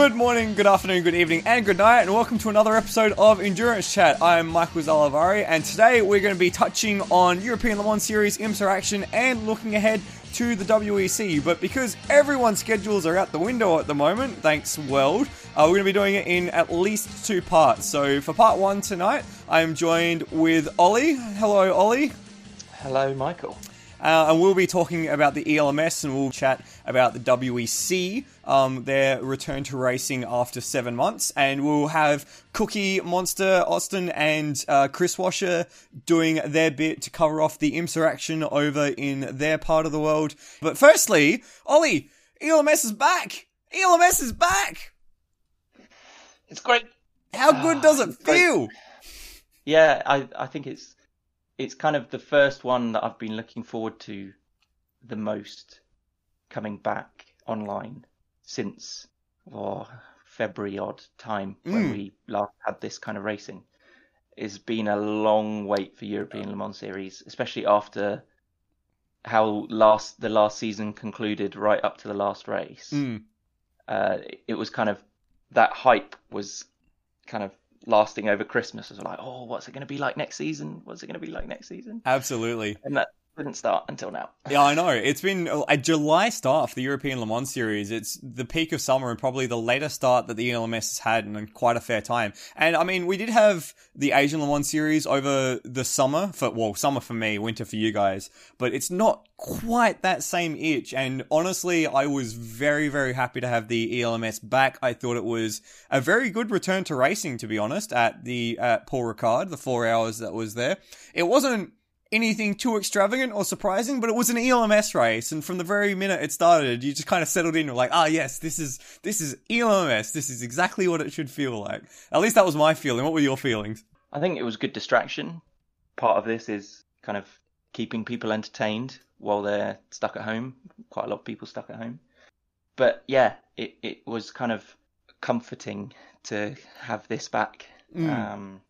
Good morning, good afternoon, good evening, and good night, and welcome to another episode of Endurance Chat. I'm Michael Zalavari, and today we're going to be touching on European Le Mans Series IMSA action and looking ahead to the WEC. But because everyone's schedules are out the window at the moment, thanks world, uh, we're going to be doing it in at least two parts. So for part one tonight, I am joined with Ollie. Hello, Ollie. Hello, Michael. Uh, and we'll be talking about the ELMS and we'll chat about the WEC, um, their return to racing after seven months. And we'll have Cookie, Monster, Austin, and uh, Chris Washer doing their bit to cover off the IMSA action over in their part of the world. But firstly, Ollie, ELMS is back! ELMS is back! It's great. How good does it feel? Yeah, I, I think it's it's kind of the first one that I've been looking forward to the most coming back online since oh, February odd time when Mm. we last had this kind of racing. It's been a long wait for European Le Mans Series, especially after how last the last season concluded right up to the last race. Mm. uh, it was kind of that hype was kind of lasting over Christmas. Was like, oh, what's it going to be like next season? What's it going to be like next season? Absolutely. And that didn't start until now. Yeah, I know. It's been uh, a July start for the European Le Mans series. It's the peak of summer and probably the latest start that the ELMS has had in quite a fair time. And I mean, we did have the Asian Le Mans series over the summer for, well, summer for me, winter for you guys, but it's not quite that same itch. And honestly, I was very, very happy to have the ELMS back. I thought it was a very good return to racing, to be honest, at the, at Paul Ricard, the four hours that was there. It wasn't, anything too extravagant or surprising, but it was an ELMS race, and from the very minute it started, you just kind of settled in. You're like, ah, yes, this is this is ELMS. This is exactly what it should feel like. At least that was my feeling. What were your feelings? I think it was good distraction. Part of this is kind of keeping people entertained while they're stuck at home. Quite a lot of people stuck at home. But yeah, it, it was kind of comforting to have this back. Mm. Um,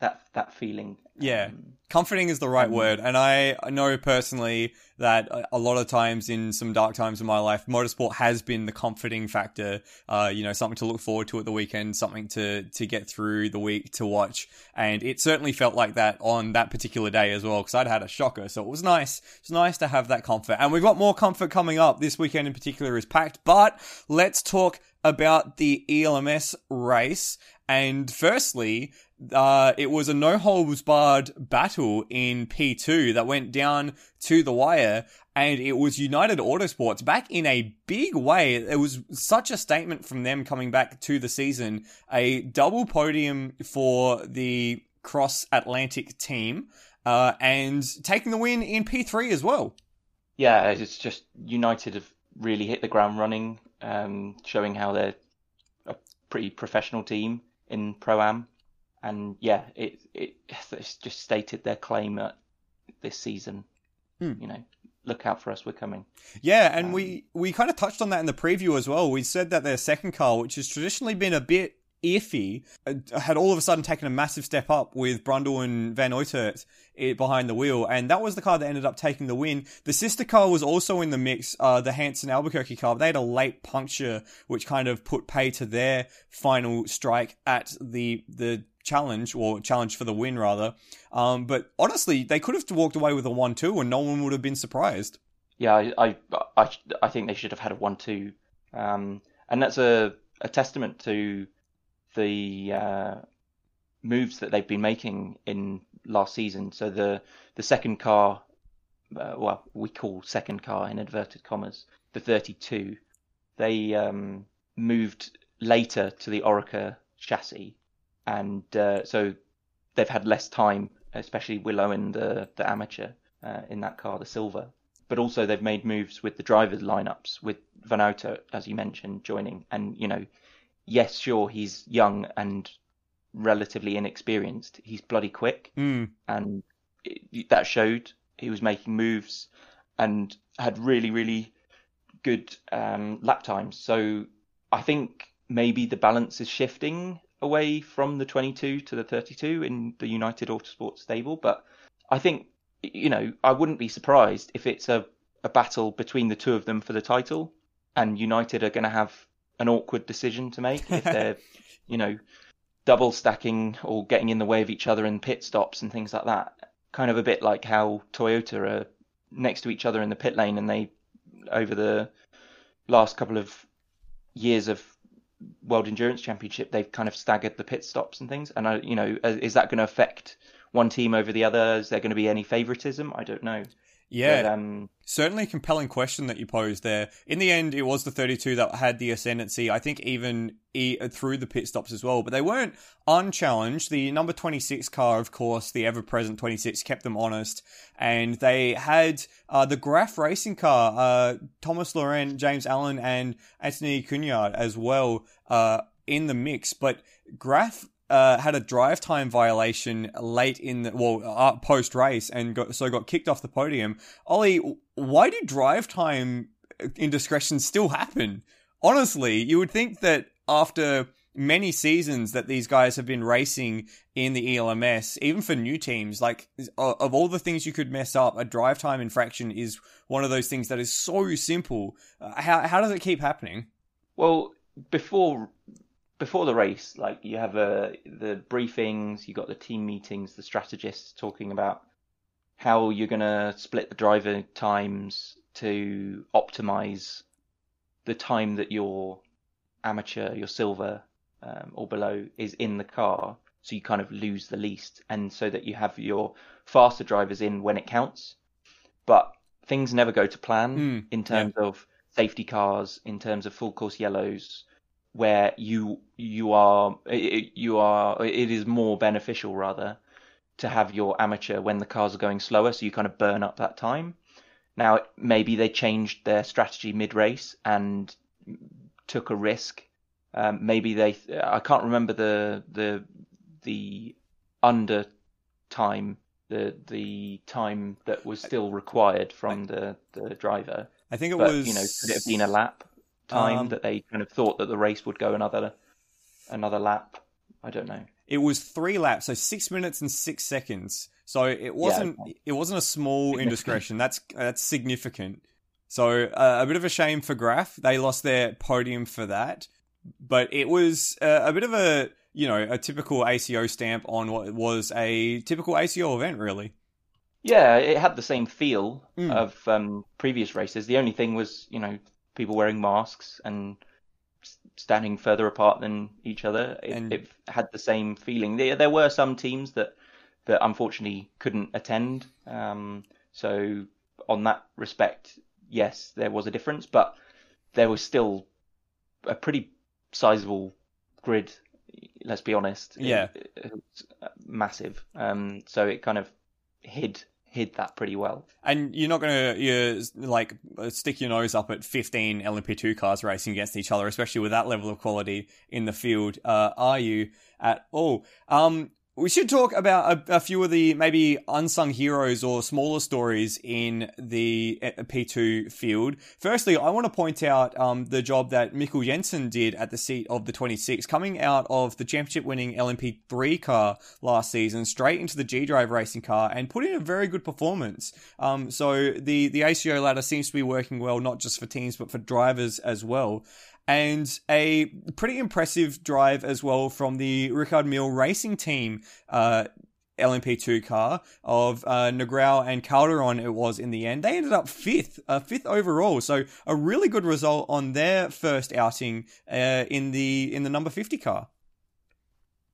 that that feeling. Yeah. Um, Comforting is the right Mm. word, and I know personally that a- a lot of times in some dark times in my life, motorsport has been the comforting factor. Uh, you know, something to look forward to at the weekend, something to to get through the week to watch, and it certainly felt like that on that particular day as well because I'd had a shocker, so it was nice. It's nice to have that comfort, and we've got more comfort coming up. This weekend in particular is packed, but let's talk about the ELMS race. And firstly, uh, it was a no holds barred battle in P2 that went down to the wire, and it was United Autosports back in a big way. It was such a statement from them coming back to the season. A double podium for the Cross Atlantic team, uh, and taking the win in P3 as well. yeah, it's just United have really hit the ground running, um, showing how they're a pretty professional team in pro am, and yeah, it it it's just stated their claim at this season. Hmm. You know, look out for us, we're coming. Yeah, and Um, we we kind of touched on that in the preview as well. We said that their second car, which has traditionally been a bit iffy, uh, had all of a sudden taken a massive step up with Brundle and Van Uitert eh, behind the wheel, and that was the car that ended up taking the win. The sister car was also in the mix, uh, the Hanson Albuquerque car. They had a late puncture, which kind of put pay to their final strike at the the challenge or challenge for the win rather. Um, but honestly, they could have walked away with a one-two, and no one would have been surprised. Yeah, I I I, I think they should have had a one-two, um, and that's a a testament to the uh, moves that they've been making in last season. So the the second car, uh, well, we call second car in inverted commas, the 32, they um, moved later to the Oreca chassis, and uh, so they've had less time, especially Willow and the the amateur uh, in that car, the silver. But also they've made moves with the drivers lineups, with Van Uitert, as you mentioned, joining, and you know, yes, sure, he's young and relatively inexperienced. He's bloody quick, Mm. and it, that showed. He was making moves and had really, really good um, lap times. So I think maybe the balance is shifting away from the 22 to the 32 in the United Autosport stable. But I think, you know, I wouldn't be surprised if it's a, a battle between the two of them for the title, and United are going to have an awkward decision to make if they're, you know, double stacking or getting in the way of each other in pit stops and things like that. Kind of a bit like how Toyota are next to each other in the pit lane and they, over the last couple of years of World Endurance Championship, they've kind of staggered the pit stops and things. And I, you know, is that going to affect one team over the other? Is there going to be any favoritism? I don't know. Yeah, but, um, certainly a compelling question that you posed there. In the end, it was the 32 that had the ascendancy. I think even through the pit stops as well, but they weren't unchallenged. The number 26 car, of course, the ever-present 26, kept them honest, and they had uh, the Graff racing car, uh, Thomas Laurent, James Allen, and Anthony Cunard as well uh, in the mix. But Graff uh, had a drive time violation late in the well uh, post race and got, so got kicked off the podium. Ollie, why do drive time indiscretions still happen? Honestly, you would think that after many seasons that these guys have been racing in the ELMS, even for new teams, like of all the things you could mess up, a drive time infraction is one of those things that is so simple. Uh, how how does it keep happening? Well, before before the race, like you have uh, the briefings, you got the team meetings, the strategists talking about how you're going to split the driver times to optimize the time that your amateur, your silver um, or below is in the car, so you kind of lose the least, and so that you have your faster drivers in when it counts. But things never go to plan mm, in terms yeah. of safety cars, in terms of full course yellows where you you are you are it is more beneficial rather to have your amateur when the cars are going slower, so you kind of burn up that time. Now maybe they changed their strategy mid race and took a risk. Um, maybe they I can't remember the the the under time the the time that was still required from the the driver. I think it but, was you know could it have been a lap? Time um, that they kind of thought that the race would go another another lap. I don't know. It was three laps, so six minutes and six seconds. So it wasn't yeah, okay. it wasn't a small indiscretion. That's that's significant. So uh, a bit of a shame for Graff. They lost their podium for that, but it was uh, a bit of a you know a typical ACO stamp on what was a typical ACO event, really. Yeah, it had the same feel mm. of um, previous races. The only thing was, you know, people wearing masks and standing further apart than each other. It, and... it had the same feeling. There, there were some teams that that unfortunately couldn't attend. Um, so on that respect, yes, there was a difference, but there was still a pretty sizable grid. Let's be honest. Yeah, it, it massive. Um, so it kind of hid hid that pretty well. And you're not going to you like stick your nose up at 15 LMP2 cars racing against each other, especially with that level of quality in the field, uh, are you at all? Um, we should talk about a, a, few of the maybe unsung heroes or smaller stories in the uh, P2 field. Firstly, I want to point out um, the job that Mikkel Jensen did at the seat of the 26, coming out of the championship winning LMP3 car last season, straight into the G Drive racing car, and put in a very good performance. Um, so the, the ACO ladder seems to be working well, not just for teams, but for drivers as well and a pretty impressive drive as well from the Richard Mille racing team. Uh, LMP2 car of uh, Negrão and Calderon it was in the end. They ended up fifth, uh, fifth overall. So a really good result on their first outing uh, in the in the number 50 car.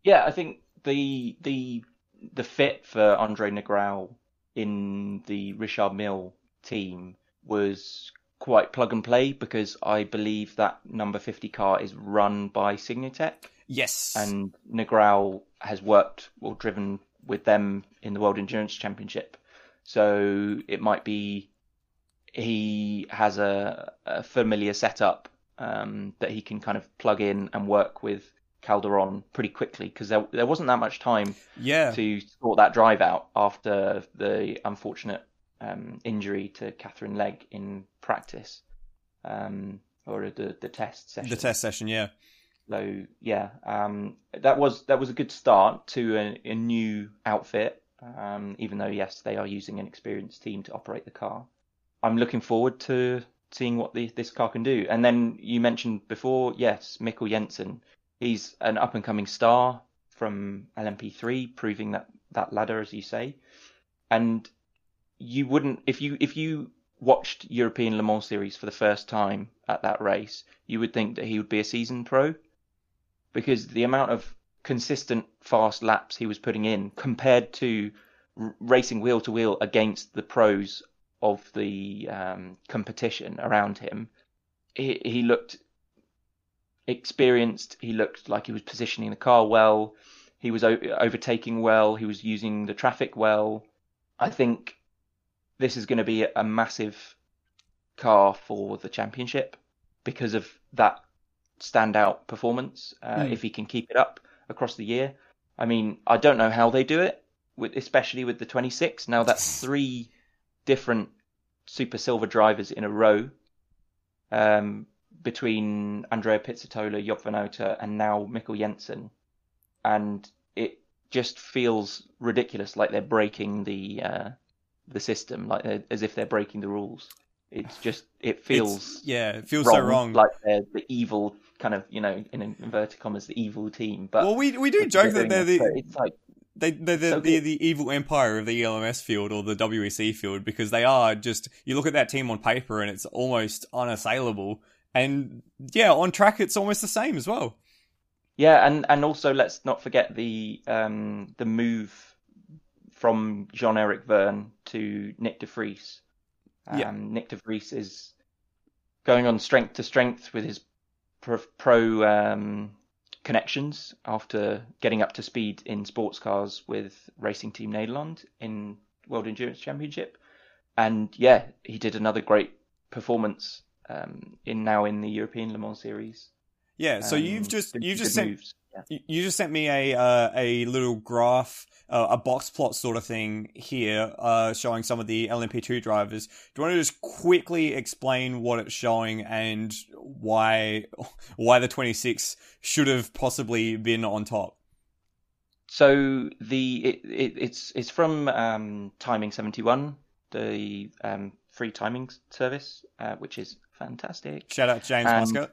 Yeah, I think the the the fit for Andre Negrão in the Richard Mille team was quite plug and play because I believe that number 50 car is run by Signatech. Yes. And Negrão has worked or driven with them in the World Endurance Championship. So it might be he has a, a familiar setup um, that he can kind of plug in and work with Calderon pretty quickly because there, there wasn't that much time yeah. to sort that drive out after the unfortunate um, injury to Katherine Legge in practice, um, or the the test session. The test session, yeah. So yeah, um, that was that was a good start to a, a new outfit. Um, even though yes, they are using an experienced team to operate the car. I'm looking forward to seeing what the, this car can do. And then you mentioned before, yes, Mikkel Jensen. He's an up and coming star from LMP3, proving that that ladder, as you say. And you wouldn't if you if you watched European Le Mans series for the first time at that race, you would think that he would be a seasoned pro because the amount of consistent fast laps he was putting in compared to r- racing wheel to wheel against the pros of the um, competition around him, he, he looked experienced. He looked like he was positioning the car well. He was o- overtaking well. He was using the traffic well. I think this is going to be a massive car for the championship because of that standout performance. Uh, Mm. If he can keep it up across the year, I mean, I don't know how they do it, with, especially with the 26. Now that's three different Super Silver drivers in a row um, between Andrea Pizzitola, Job van Uitert, and now Mikkel Jensen, and it just feels ridiculous, like they're breaking the uh, the system, like as if they're breaking the rules. It's just it feels It's- yeah, it feels wrong, so wrong. like they're the evil kind of you know in inverted commas the evil team. But well, we we do joke that they're the it's like they they're, the So they're the evil empire of the ELMS field or the WEC field because they are just you look at that team on paper and it's almost unassailable. And yeah, on track it's almost the same as well. Yeah, and and also let's not forget the um the move from Jean Eric Vergne to Nick de Vries. Um, Yeah. Nick de Vries is going on strength to strength with his pro, pro um, connections after getting up to speed in sports cars with Racing Team Nederland in World Endurance Championship. And yeah, he did another great performance um, in now in the European Le Mans series. Yeah, so Um, you've just good- you good just sent moves. Yeah. You just sent me a uh, a little graph, uh, a box plot sort of thing here, uh, showing some of the LMP2 drivers. Do you want to just quickly explain what it's showing and why why the 26 should have possibly been on top? So the it, it, it's it's from um, Timing Seventy One, the um, free timing service, uh, which is fantastic. Shout out James Muscat.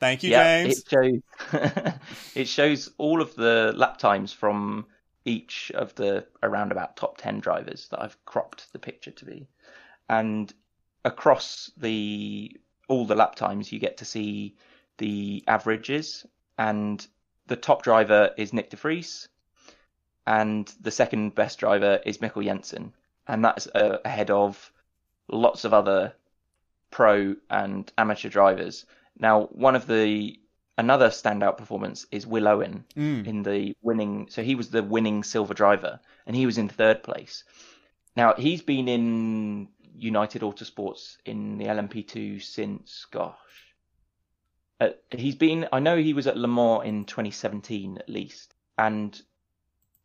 Thank you, yeah, James. it shows. It shows all of the lap times from each of the around about top ten drivers that I've cropped the picture to be, and across the all the lap times you get to see the averages. And the top driver is Nick de Vries and the second best driver is Mikkel Jensen. And that's uh, ahead of lots of other pro and amateur drivers now one of the another standout performance is Will Owen Mm. in the winning so he was the winning silver driver and he was in third place now he's been in united autosports in the lmp2 since gosh uh, he's been i know he was at le mans in 2017 at least and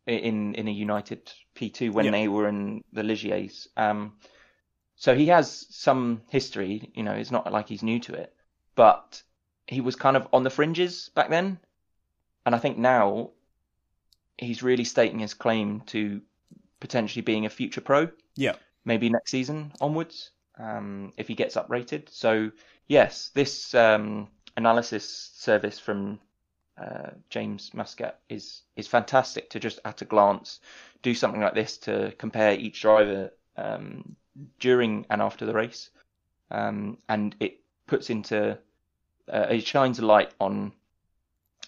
in in a united p2 when Yeah. they were in the ligiers um so he has some history you know it's not like he's new to it but he was kind of on the fringes back then and I think now he's really stating his claim to potentially being a future pro. Yeah. Maybe next season onwards, um, if he gets uprated. So yes, this um, analysis service from uh, James Muscat is is fantastic to just at a glance do something like this to compare each driver um, during and after the race, um, and it puts into uh, it shines a light on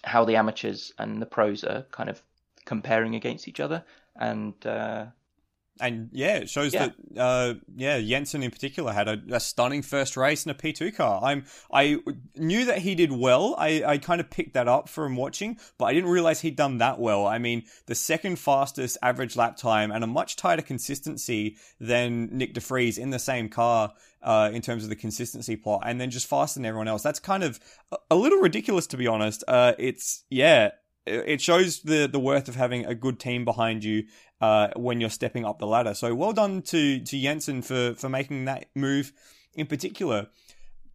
how the amateurs and the pros are kind of comparing against each other, and uh, And yeah, it shows Yeah. that uh, yeah, Jensen in particular had a, a stunning first race in a P two car. I'm I knew that he did well. I, I kind of picked that up from watching, but I didn't realize he'd done that well. I mean, the second fastest average lap time and a much tighter consistency than Nick De Vries in the same car uh, in terms of the consistency plot, and then just faster than everyone else. That's kind of a, a little ridiculous to be honest. Uh, it's yeah. It shows the, the worth of having a good team behind you uh, when you're stepping up the ladder. So well done to to Jensen for for making that move in particular.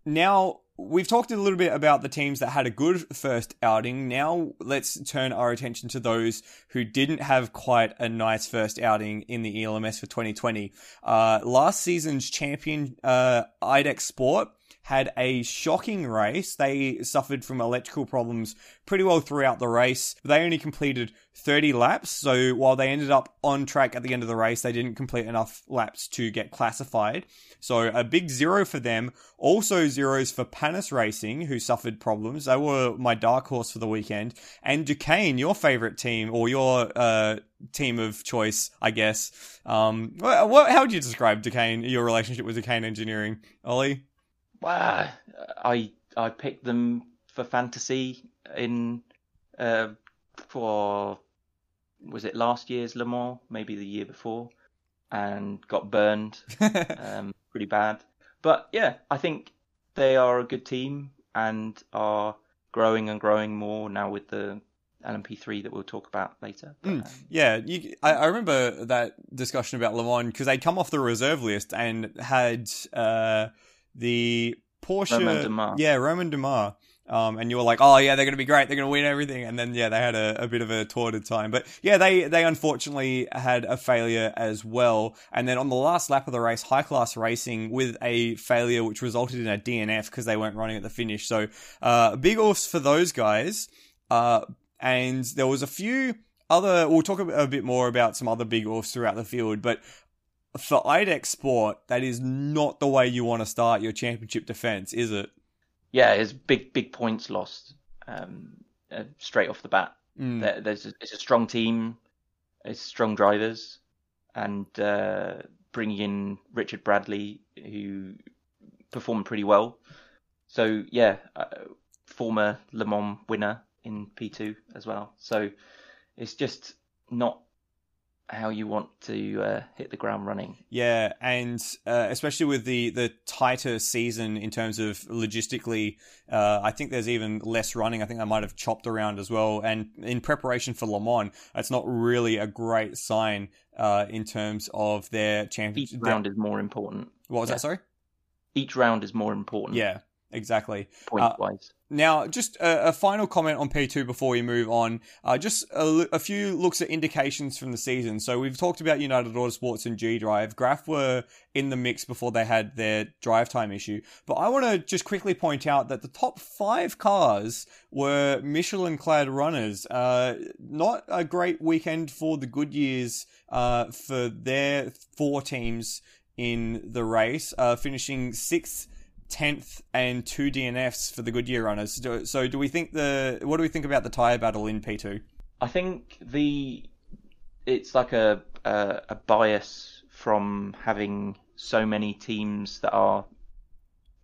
Now we've talked a little bit about the teams that had a good first outing. Now let's turn our attention to those who didn't have quite a nice first outing in the ELMS for 2020. Uh, last season's champion, uh, IDEX Sport had a shocking race. They suffered from electrical problems pretty well throughout the race. They only completed 30 laps, so while they ended up on track at the end of the race, they didn't complete enough laps to get classified. So a big zero for them. Also zeros for Panis Racing, who suffered problems. They were my dark horse for the weekend. And Duqueine, your favorite team, or your uh, team of choice, I guess. Um, what, how would you describe Duqueine, your relationship with Duqueine Engineering, Ollie? Well, I I picked them for fantasy in uh, for was it last year's Le Mans, maybe the year before, and got burned um, pretty bad. But yeah, I think they are a good team and are growing and growing more now with the LMP3 that we'll talk about later. But, mm, yeah, you, I, I, remember that discussion about Le Mans because they'd come off the reserve list and had uh, the Porsche, Dumas. yeah, Romain Dumas. Um, and you were like, oh yeah, they're going to be great. They're going to win everything. And then, yeah, they had a, a, bit of a tortured time. But yeah, they, they unfortunately had a failure as well. And then on the last lap of the race, high class racing with a failure, which resulted in a DNF because they weren't running at the finish. So, uh, big offs for those guys. Uh, and there was a few other, we'll talk a bit more about some other big offs throughout the field, but for IDEC Sport, that is not the way you want to start your championship defense, is it? Yeah, it's big, big points lost um, uh, straight off the bat. Mm. There, there's a, it's a strong team, it's strong drivers, and uh, bringing in Richard Bradley, who performed pretty well. So yeah, uh, former Le Mans winner in P2 as well. So it's just not how you want to uh, hit the ground running. Yeah, and uh, especially with the the tighter season in terms of logistically, uh, I think there's even less running. I think I might have chopped around as well. And in preparation for Le Mans, it's not really a great sign uh, in terms of their championship. Each round is more important. What was yeah. that? Sorry. Each round is more important. Yeah, exactly. Point uh, wise. Now, just a, a, final comment on P2 before we move on. Uh, just a, a, few looks at indications from the season. So we've talked about United Autosports and G Drive. Graff were in the mix before they had their drive time issue. But I want to just quickly point out that the top five cars were Michelin clad runners. Uh, not a great weekend for the Goodyears uh, for their four teams in the race, uh, finishing sixth 10th and two DNFs for the Goodyear runners. So, do we think the what do we think about the tire battle in P2? I think the it's like a a, a bias from having so many teams that are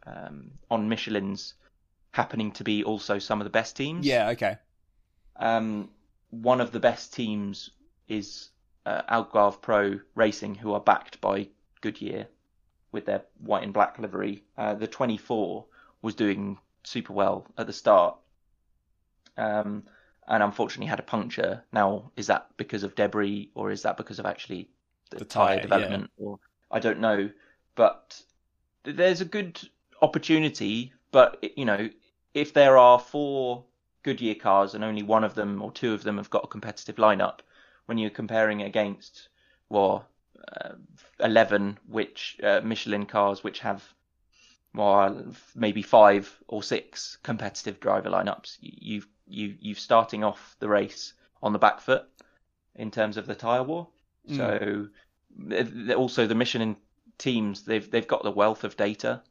um, on Michelin's happening to be also some of the best teams. Yeah. Okay. Um, one of the best teams is uh, Algarve Pro Racing, who are backed by Goodyear with their white and black livery. Uh, the 24 was doing super well at the start, um, and unfortunately had a puncture. Now, is that because of debris or is that because of actually the, the tire, tire, development? Yeah. Or I don't know, but there's a good opportunity. But you know, if there are four Goodyear cars and only one of them or two of them have got a competitive lineup, when you're comparing against well, uh, 11 which uh, Michelin cars which have well maybe five or six competitive driver lineups. You you you starting off the race on the back foot in terms of the tire war. Mm. So also the Michelin teams they've they've got the wealth of data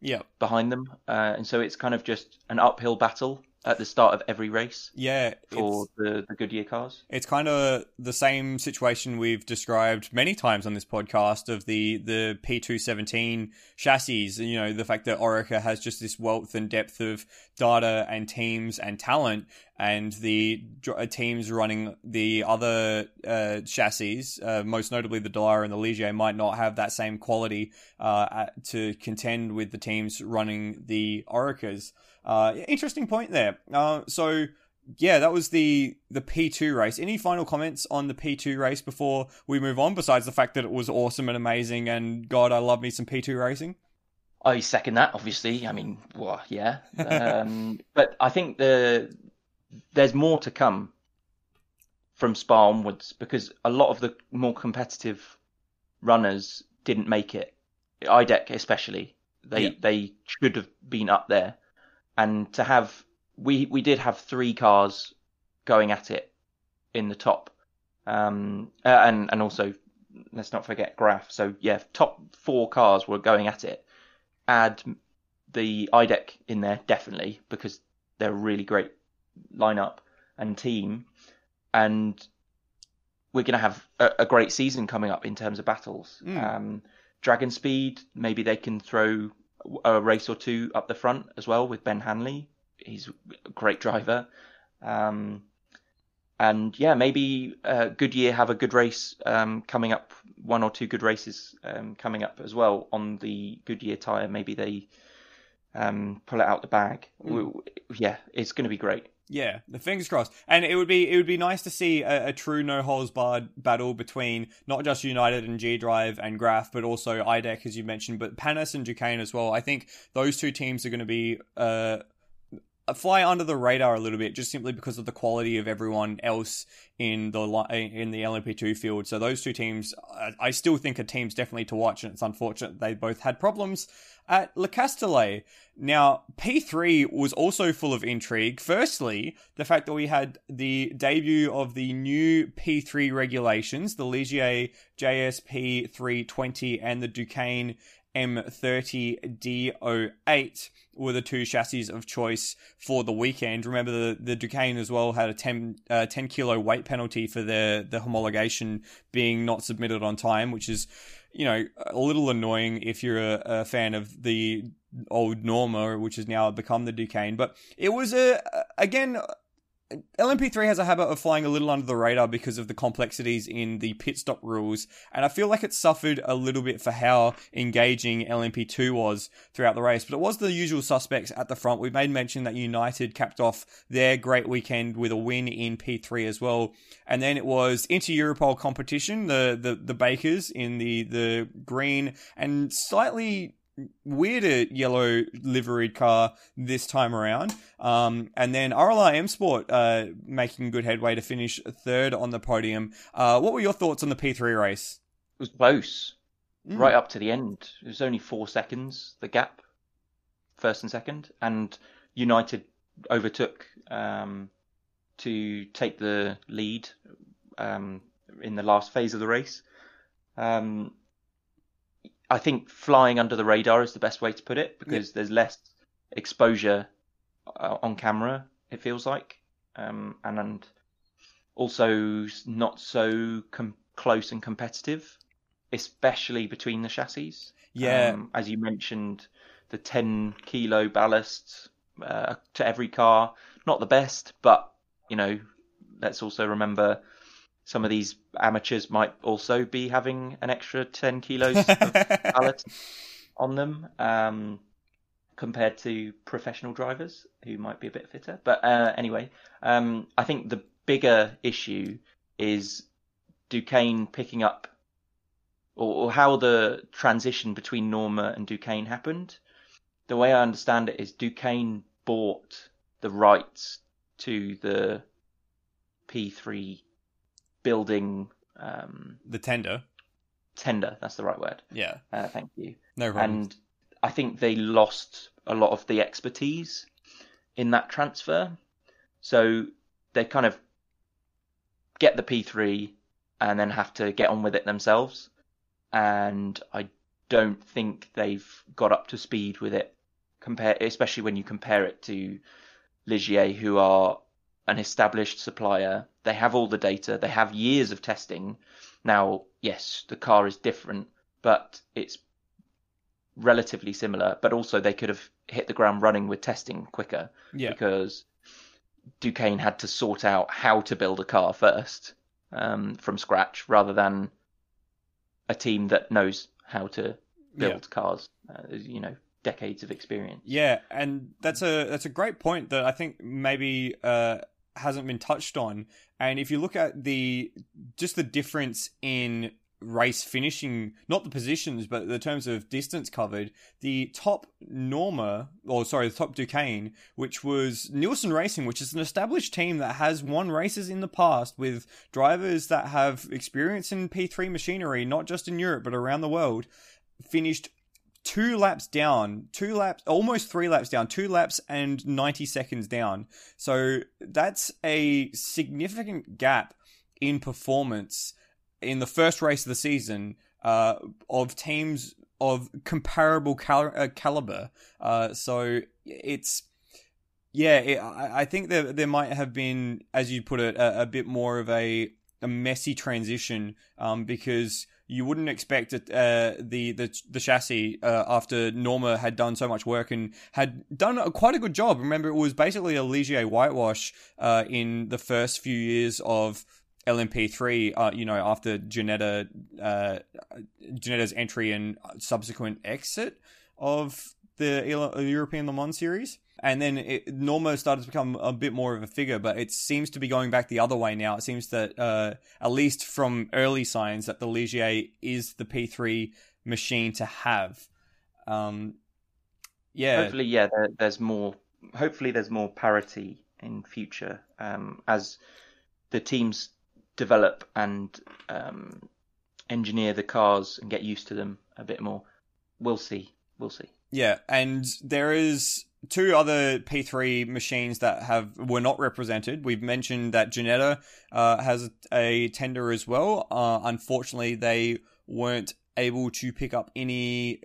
yeah behind them, uh, and so it's kind of just an uphill battle at the start of every race. Yeah, for the the Goodyear cars. It's kind of the same situation we've described many times on this podcast of the the P217 chassis. You know, the fact that Oreca has just this wealth and depth of data and teams and talent, and the uh, teams running the other uh, chassis, uh, most notably the Dallara and the Ligier, might not have that same quality uh, to contend with the teams running the Orecas. Uh, interesting point there. Uh, so yeah, that was the the P2 race. Any final comments on the P2 race before we move on? Besides the fact that it was awesome and amazing, and God, I love me some P2 racing. I second that. Obviously, I mean, well, yeah, um, but I think the there's more to come from Spa onwards because a lot of the more competitive runners didn't make it. IDEC especially, they Yeah. they should have been up there, and to have we we did have three cars going at it in the top, um, uh, and and also let's not forget Graff. So yeah, top four cars were going at it. Add the IDEC in there definitely because they're a really great lineup and team, and we're going to have a, a great season coming up in terms of battles. Mm. Um, Dragon Speed, maybe they can throw a race or two up the front as well with Ben Hanley. He's a great driver. Um, and yeah, maybe uh, Goodyear have a good race um, coming up, one or two good races um, coming up as well on the Goodyear tyre. Maybe they um, pull it out the bag. Mm. Yeah, it's going to be great. Yeah, the fingers crossed. And it would be it would be nice to see a, a true no holds barred battle between not just United and G Drive and Graff, but also IDEC as you mentioned, but Panis and Duqueine as well. I think those two teams are going to be uh fly under the radar a little bit just simply because of the quality of everyone else in the in the LMP2 field. So those two teams I- I still think are teams definitely to watch and it's unfortunate they both had problems at Le Castellet. Now, P3 was also full of intrigue. Firstly, the fact that we had the debut of the new P3 regulations, the Ligier JSP 320 and the Duqueine M30D08 were the two chassis of choice for the weekend. Remember, the, the Duqueine as well had a 10, uh, 10 kilo weight penalty for the, the homologation being not submitted on time, which is, you know, a little annoying if you're a, a fan of the old Norma, which has now become the Duqueine. But it was a, again, LMP3 has a habit of flying a little under the radar because of the complexities in the pit stop rules, and I feel like it suffered a little bit for how engaging LMP2 was throughout the race. But it was the usual suspects at the front. We made mention that United capped off their great weekend with a win in P3 as well, and then it was inter Europol competition. The, the the Bakers in the the green and slightly weirder yellow liveried car this time around. Um, and then RLR M Sport uh, making good headway to finish third on the podium. Uh, what were your thoughts on the P3 race? It was close, Mm. right up to the end. It was only four seconds, the gap, first and second, and United overtook um, to take the lead um, in the last phase of the race. Um, I think flying under the radar is the best way to put it because there's less exposure uh, on camera. It feels like, um, and, and also not so com- close and competitive, especially between the chassis. Yeah, Um, as you mentioned, the 10 kilo ballast uh, to every car, not the best, but you know, let's also remember some of these amateurs might also be having an extra 10 kilos of ballast on them um, compared to professional drivers who might be a bit fitter. But uh, anyway, um, I think the bigger issue is Duqueine picking up, or, or how the transition between Norma and Duqueine happened. The way I understand it is Duqueine bought the rights to the P3 building um, the tender. tender. That's the right word. Yeah, Uh, thank you. no problem. And I think they lost a lot of the expertise in that transfer. So they kind of get the P3 and then have to get on with it themselves. And I don't think they've got up to speed with it, compare, especially when you compare it to Ligier, who are an established supplier. They have all the data, they have years of testing. Now, yes, the car is different, but it's relatively similar, but also they could have hit the ground running with testing quicker yeah, because Duqueine had to sort out how to build a car first um, from scratch rather than a team that knows how to build cars. Uh, you know, decades of experience. Yeah, and that's a that's a great point that I think maybe uh, hasn't been touched on. And if you look at the just the difference in race finishing, not the positions, but the terms of distance covered, the top Norma, or sorry, the top Duqueine, which was Nielsen Racing, which is an established team that has won races in the past with drivers that have experience in P3 machinery, not just in Europe, but around the world, finished two laps down, two laps, almost three laps down, two laps and 90 seconds down. So that's a significant gap in performance in the first race of the season uh, of teams of comparable cal- uh, caliber. Uh, so it's yeah, it, I, think there there might have been, as you put it, a, a bit more of a a messy transition um, because you wouldn't expect it, uh, the the the chassis uh, after Norma had done so much work and had done a, quite a good job. Remember, it was basically a Ligier whitewash uh, in the first few years of LMP3. Uh, you know, after Ginetta uh, Ginetta's entry and subsequent exit of the European Le Mans series and then it, Norma started to become a bit more of a figure, but it seems to be going back the other way now. It seems that, uh, at least from early signs, that the Ligier is the P3 machine to have. Um, yeah. Hopefully, yeah, there, there's more. Hopefully, there's more parity in future um, as the teams develop and um, engineer the cars and get used to them a bit more. We'll see. We'll see. Yeah, and there is two other P3 machines that have were not represented. We've mentioned that Ginetta uh, has a tender as well. Uh, unfortunately, they weren't able to pick up any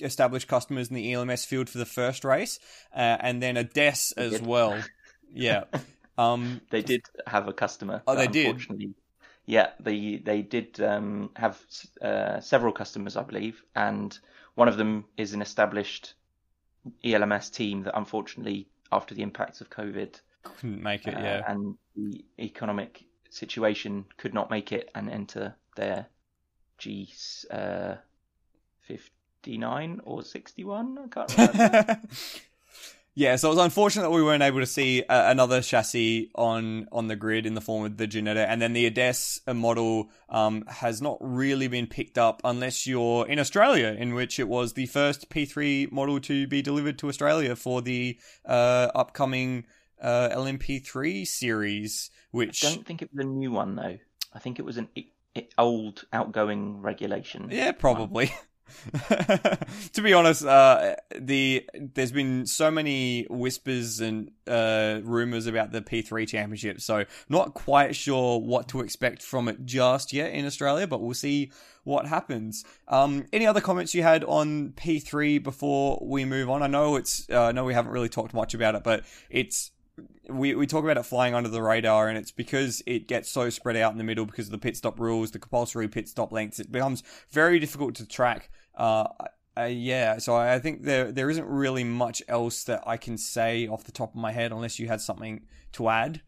established customers in the ELMS field for the first race, uh, and then Adess as well. Yeah, um, they did have a customer. Oh, they did. Yeah, they they did um, have uh, several customers, I believe, and one of them is an established ELMS team that unfortunately, after the impacts of COVID, couldn't make it. Uh, yeah, and the economic situation could not make it and enter their G uh, fifty nine or sixty one. I can't remember. Yeah, so it was unfortunate that we weren't able to see uh, another chassis on on the grid in the form of the Ginetta, and then the Adess model um, has not really been picked up unless you're in Australia, in which it was the first P3 model to be delivered to Australia for the uh, upcoming uh, LMP3 series. Which I don't think it was a new one though. I think it was an old outgoing regulation. Yeah, probably. to be honest, uh, the there's been so many whispers and uh, rumors about the P3 championship, so not quite sure what to expect from it just yet in Australia, but we'll see what happens. Um, any other comments you had on P3 before we move on? I know it's uh, I know we haven't really talked much about it, but it's we, we talk about it flying under the radar, and it's because it gets so spread out in the middle because of the pit stop rules, the compulsory pit stop lengths. It becomes very difficult to track uh, yeah, so I think there there isn't really much else that I can say off the top of my head, unless you had something to add.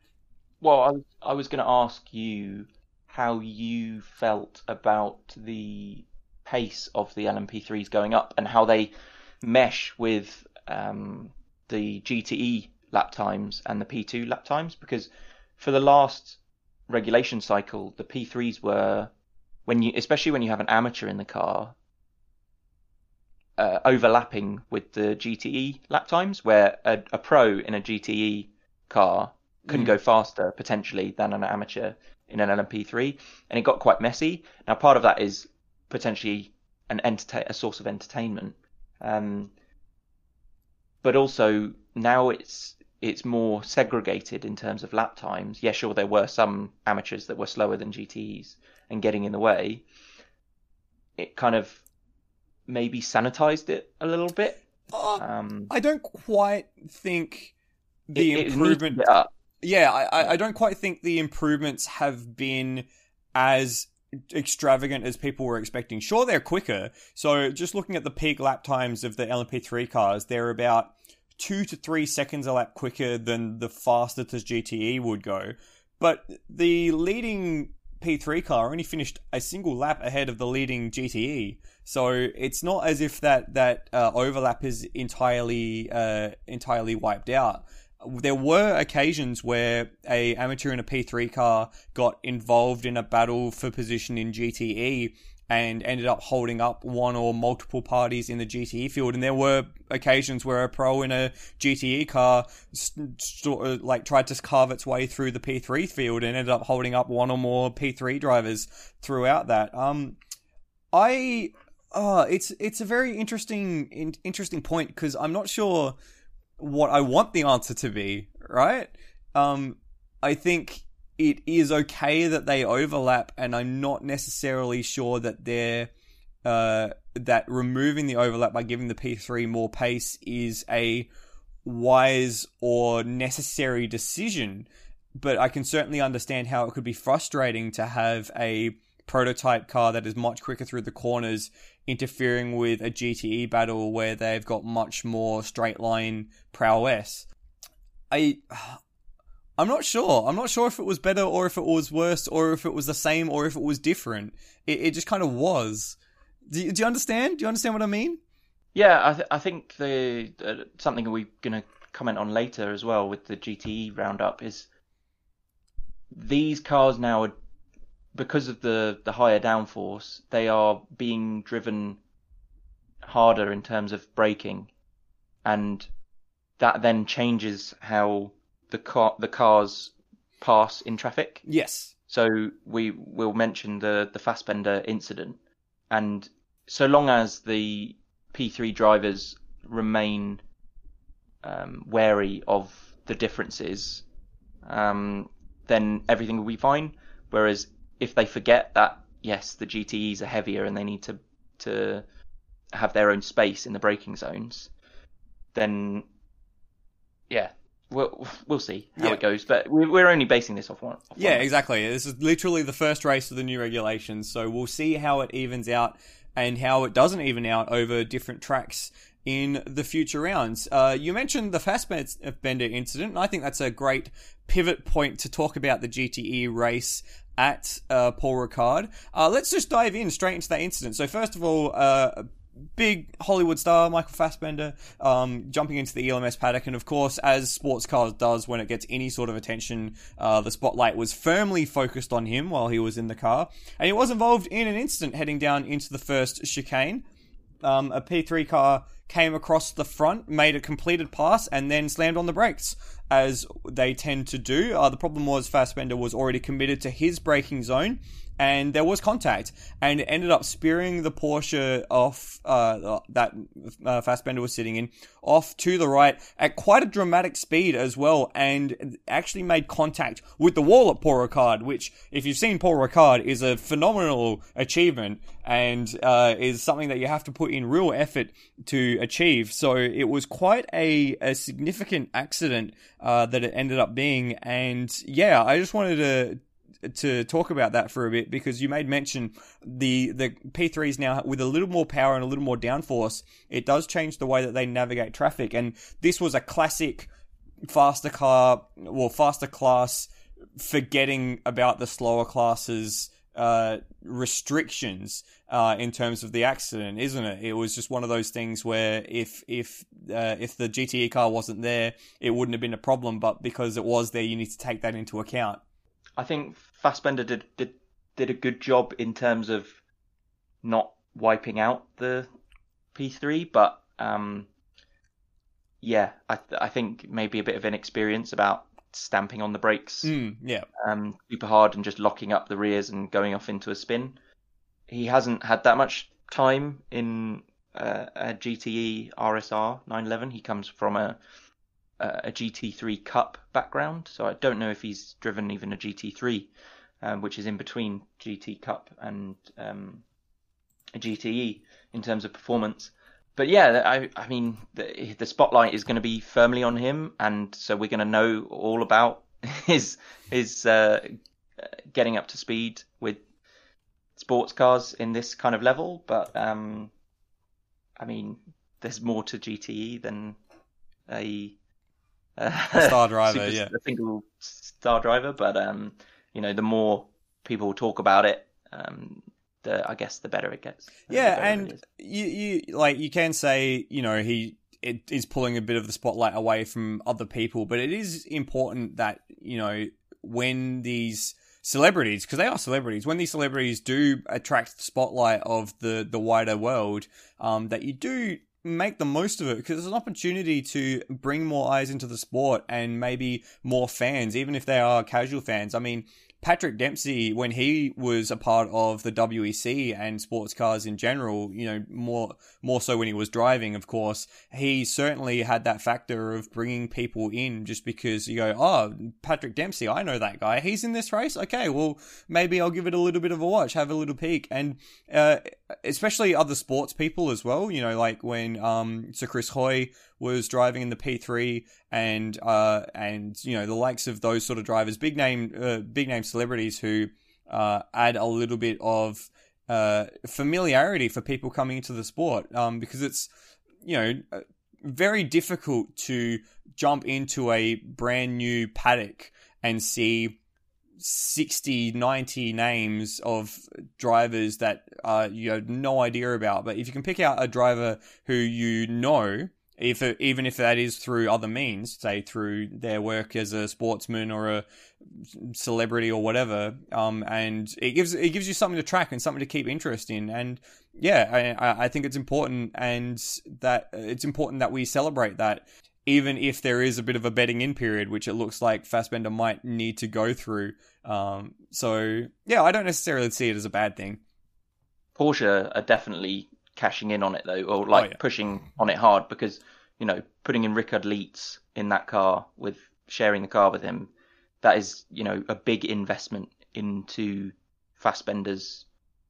Well, I I was going to ask you how you felt about the pace of the LMP3s going up and how they mesh with um, the GTE lap times and the P2 lap times, because for the last regulation cycle, the P3s were when you, especially when you have an amateur in the car, uh, overlapping with the GTE lap times, where a, a pro in a GTE car can mm. go faster potentially than an amateur in an LMP3, and it got quite messy. Now, part of that is potentially an entertain a source of entertainment, um, but also now it's it's more segregated in terms of lap times. Yeah, sure, there were some amateurs that were slower than GTEs and getting in the way. It kind of maybe sanitized it a little bit. Uh, um, I don't quite think the it, improvement. It yeah, I, I don't quite think the improvements have been as extravagant as people were expecting. Sure, they're quicker. So just looking at the peak lap times of the LMP3 cars, they're about two to three seconds a lap quicker than the fastest GTE would go. But the leading P3 car only finished a single lap ahead of the leading GTE. So it's not as if that that uh, overlap is entirely uh, entirely wiped out. There were occasions where a amateur in a P3 car got involved in a battle for position in GTE and ended up holding up one or multiple parties in the GTE field. And there were occasions where a pro in a GTE car st- st- like tried to carve its way through the P3 field and ended up holding up one or more P3 drivers throughout that. Um, I, uh, it's it's a very interesting in- interesting point because I'm not sure what I want the answer to be. Right? Um, I think it is okay that they overlap, and I'm not necessarily sure that they're uh, that removing the overlap by giving the P3 more pace is a wise or necessary decision. But I can certainly understand how it could be frustrating to have a prototype car that is much quicker through the corners interfering with a GTE battle where they've got much more straight line prowess. I I'm not sure. I'm not sure if it was better or if it was worse or if it was the same or if it was different. It, it just kind of was. Do do you understand? Do you understand what I mean? Yeah, I, th- I think the uh, something we're going to comment on later as well with the GTE roundup is these cars now are because of the the higher downforce, they are being driven harder in terms of braking, and that then changes how the car the cars pass in traffic. Yes. So we will mention the the Fassbender incident, and so long as the P3 drivers remain um, wary of the differences, um, then everything will be fine. Whereas if they forget that yes, the GTEs are heavier and they need to to have their own space in the braking zones, then yeah, we'll we'll see how Yeah. it goes. But we- we're only basing this off one. Off Yeah, one. exactly. This is literally the first race of the new regulations, so we'll see how it evens out and how it doesn't even out over different tracks in the future rounds. Uh, you mentioned the Fassbender incident, and I think that's a great pivot point to talk about the GTE race at uh, Paul Ricard. Uh, let's just dive in straight into that incident. So first of all, uh, big Hollywood star Michael Fassbender um, jumping into the ELMS paddock, and of course, as sports cars does when it gets any sort of attention, uh, the spotlight was firmly focused on him while he was in the car, and he was involved in an incident heading down into the first chicane. Um, a P3 car came across the front, made a completed pass, and then slammed on the brakes, as they tend to do. Uh, the problem was Fassbender was already committed to his braking zone, and there was contact, and it ended up spearing the Porsche off uh, that uh, Fassbender was sitting in off to the right at quite a dramatic speed as well, and actually made contact with the wall at Paul Ricard, which, if you've seen Paul Ricard, is a phenomenal achievement and uh, is something that you have to put in real effort to achieve. So it was quite a, a significant accident uh, that it ended up being, and yeah, I just wanted to to talk about that for a bit because you made mention the the P3s now with a little more power and a little more downforce. It does change the way that they navigate traffic, and this was a classic faster car, well, faster class, forgetting about the slower classes. Uh, restrictions uh, in terms of the accident, isn't it? It was just one of those things where if if uh, if the GTE car wasn't there, it wouldn't have been a problem. But because it was there, you need to take that into account. I think Fassbender did did did a good job in terms of not wiping out the P3, but um, yeah, I th- I think maybe a bit of inexperience about stamping on the brakes Mm, yeah. um, super hard and just locking up the rears and going off into a spin. He hasn't had that much time in uh, a GTE RSR 911. He comes from a a GT3 Cup background, so I don't know if he's driven even a GT3, um, which is in between GT Cup and um, a GTE in terms of performance. But yeah, I, I mean, the, the spotlight is going to be firmly on him, and so we're going to know all about his his uh, getting up to speed with sports cars in this kind of level. But um, I mean, there's more to GTE than a, A star driver, yeah. a single star driver. But um, you know, the more people talk about it, um, the I guess the better it gets. Yeah, and you, you like you can say you know he it is pulling a bit of the spotlight away from other people, but it is important that you know when these celebrities because they are celebrities. When these celebrities do attract the spotlight of the the wider world, um, that you do make the most of it because it's an opportunity to bring more eyes into the sport and maybe more fans, even if they are casual fans. I mean, Patrick Dempsey, when he was a part of the WEC and sports cars in general, you know, more more so when he was driving, of course, he certainly had that factor of bringing people in just because you go, oh, Patrick Dempsey, I know that guy. He's in this race. Okay, well, maybe I'll give it a little bit of a watch, have a little peek, and uh, especially other sports people as well. You know, like when um, Sir Chris Hoy was driving in the P3, and uh, and you know the likes of those sort of drivers, big name, uh, big name celebrities who uh, add a little bit of uh, familiarity for people coming into the sport, um, because it's you know uh, very difficult to jump into a brand new paddock and see 60, 90 names of drivers that uh, you have no idea about. But if you can pick out a driver who you know, if it, even if that is through other means, say through their work as a sportsman or a celebrity or whatever, um, and it gives it gives you something to track and something to keep interest in, and yeah, I, I think it's important, and that it's important that we celebrate that, even if there is a bit of a betting in period, which it looks like Fassbender might need to go through. Um, so yeah, I don't necessarily see it as a bad thing. Porsche are definitely cashing in on it though, or like oh, yeah. pushing on it hard because you know putting in Richard Lietz in that car with sharing the car with him, that is you know a big investment into Fassbender's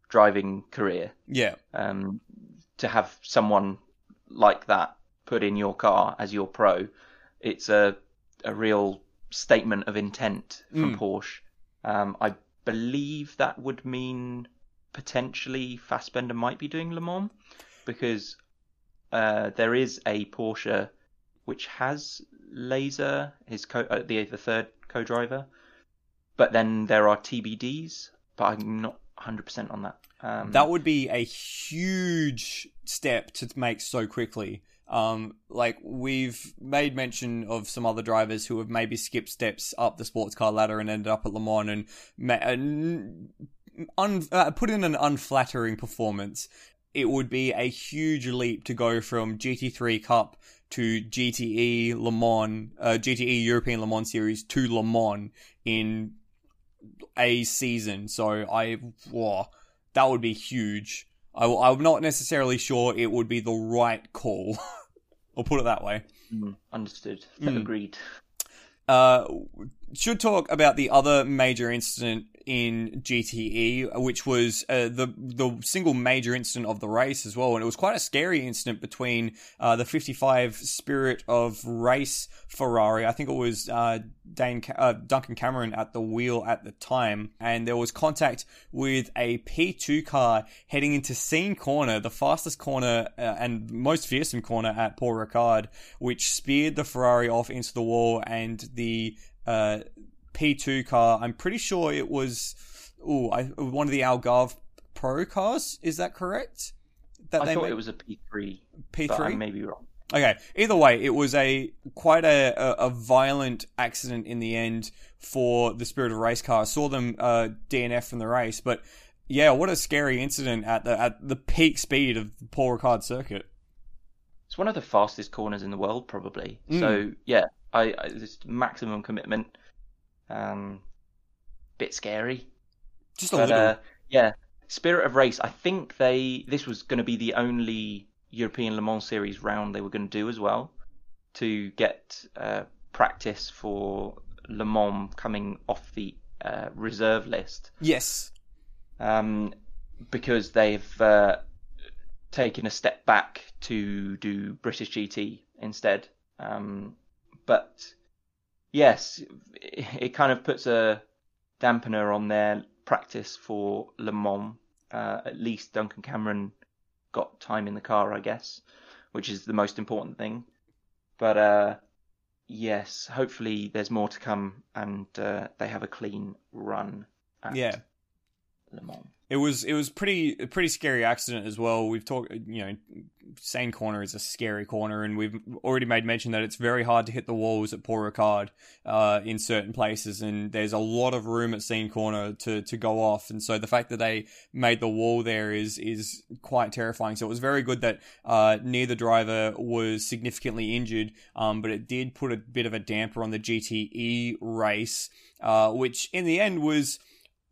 driving career. Yeah. Um, to have someone like that put in your car as your pro, it's a a real statement of intent from mm. Porsche. Um, I believe that would mean potentially Fassbender might be doing Le Mans because uh, there is a Porsche which has Laser, his co- uh, the the third co-driver, but then there are TBDs, but I'm not 100% on that. Um, that would be a huge step to make so quickly. Um, like we've made mention of some other drivers who have maybe skipped steps up the sports car ladder and ended up at Le Mans and, and un, uh, put in an unflattering performance, it would be a huge leap to go from GT3 Cup to GTE Le Mans, uh, GTE European Le Mans Series to Le Mans in a season. So I, whoa, that would be huge. I, I'm not necessarily sure it would be the right call. I'll put it that way. Mm, understood. Mm. Agreed. Uh, should talk about the other major incident in GTE, which was uh, the the single major incident of the race as well, and it was quite a scary incident between uh, the 55 Spirit of Race Ferrari. I think it was uh, uh, Duncan Cameron at the wheel at the time, and there was contact with a P2 car heading into Signes Corner, the fastest corner uh, and most fearsome corner at Paul Ricard, which speared the Ferrari off into the wall, and the uh, P2 car. I'm pretty sure it was oh, one of the Algarve Pro cars. Is that correct? That I thought made... it was a P3. P3. I may be wrong. Okay. Either way, it was a quite a, a, a, violent accident in the end for the Spirit of Race car. I saw them uh, DNF from the race, but yeah, what a scary incident at the at the peak speed of the Paul Ricard circuit. It's one of the fastest corners in the world, probably. Mm. So yeah, I, I just maximum commitment. Um, bit scary. Just a but, little. Uh, yeah, Spirit of Race. I think they this was going to be the only European Le Mans Series round they were going to do as well to get uh, practice for Le Mans coming off the uh, reserve list. Yes. Um, because they've uh, taken a step back to do British GT instead. Um, but yes, it kind of puts a dampener on their practice for Le Mans. Uh, at least Duncan Cameron got time in the car, I guess, which is the most important thing. But uh, yes, hopefully there's more to come and uh, they have a clean run at yeah. Le Mans. It was it was pretty a pretty scary accident as well. We've talked, you know, Signes Corner is a scary corner, and we've already made mention that it's very hard to hit the walls at Paul Ricard uh, in certain places, and there's a lot of room at Signes Corner to to go off. And so the fact that they made the wall there is is quite terrifying. So it was very good that uh, neither driver was significantly injured, um, but it did put a bit of a damper on the GTE race, uh, which in the end was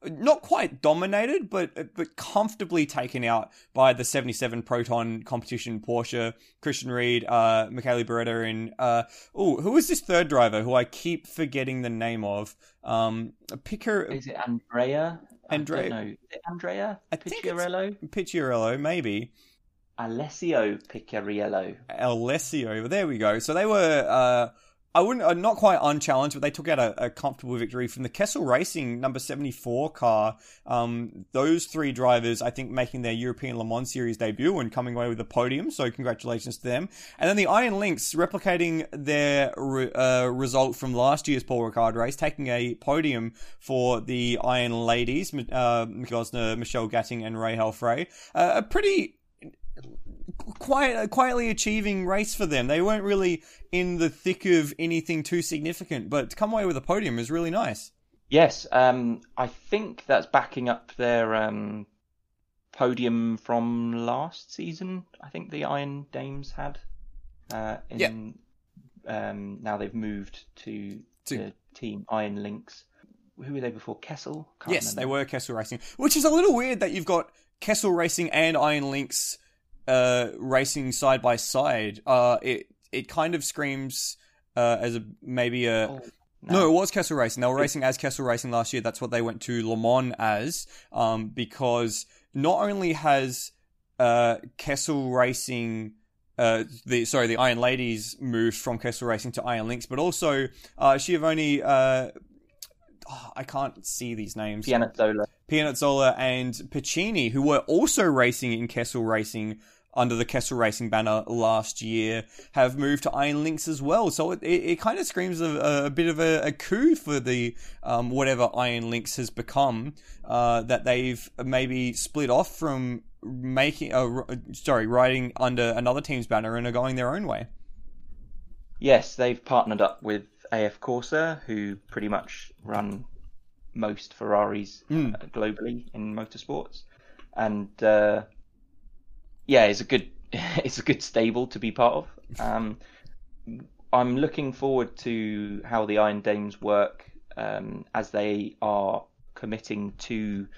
not quite dominated, but but comfortably taken out by the 77 Proton competition Porsche, Christian Ried, uh, Michele Beretta, and uh, oh, who is this third driver who I keep forgetting the name of? Um, Picker. Is it Andrea? Andrea. No, is it Andrea Picariello? Picariello, maybe. Alessio Picariello. Alessio. There we go. So they were, uh, I wouldn't, uh, not quite unchallenged, but they took out a, a comfortable victory from the Kessel Racing number 74 car. Um, those three drivers, I think, making their European Le Mans Series debut and coming away with a podium. So congratulations to them. And then the Iron Lynx replicating their re- uh, result from last year's Paul Ricard race, taking a podium for the Iron Ladies, uh, Mick Osner, Michelle Gatting, and Rahel Frey. Uh, a pretty quiet, quietly achieving race for them. They weren't really in the thick of anything too significant, but to come away with a podium is really nice. Yes, um, I think that's backing up their um, podium from last season. I think the Iron Dames had. Uh, in, Um, now they've moved to, To- the team Iron Lynx. Who were they before? Kessel? Can't yes, they were Kessel Racing, which is a little weird that you've got Kessel Racing and Iron Lynx uh, racing side by side. Uh, it it kind of screams uh, as a maybe a Oh, No, it was Kessel Racing. They were racing as Kessel Racing last year. That's what they went to Le Mans as, um, because not only has uh, Kessel Racing, uh, the sorry, the Iron Ladies moved from Kessel Racing to Iron Lynx, but also uh, Schiavoni. Uh, oh, I can't see these names. Pianezzola. Pianezzola and Piccini, who were also racing in Kessel Racing under the Kessel Racing banner last year, have moved to Iron Lynx as well. So it, it, it kind of screams a, a bit of a, a coup for the um, whatever Iron Lynx has become. Uh, that they've maybe split off from making, uh, sorry, riding under another team's banner and are going their own way. Yes, they've partnered up with AF Corsa, who pretty much run most Ferraris Mm. globally in motorsports, and uh, yeah, it's a good it's a good stable to be part of. Um, I'm looking forward to how the Iron Dames work um, as they are committing to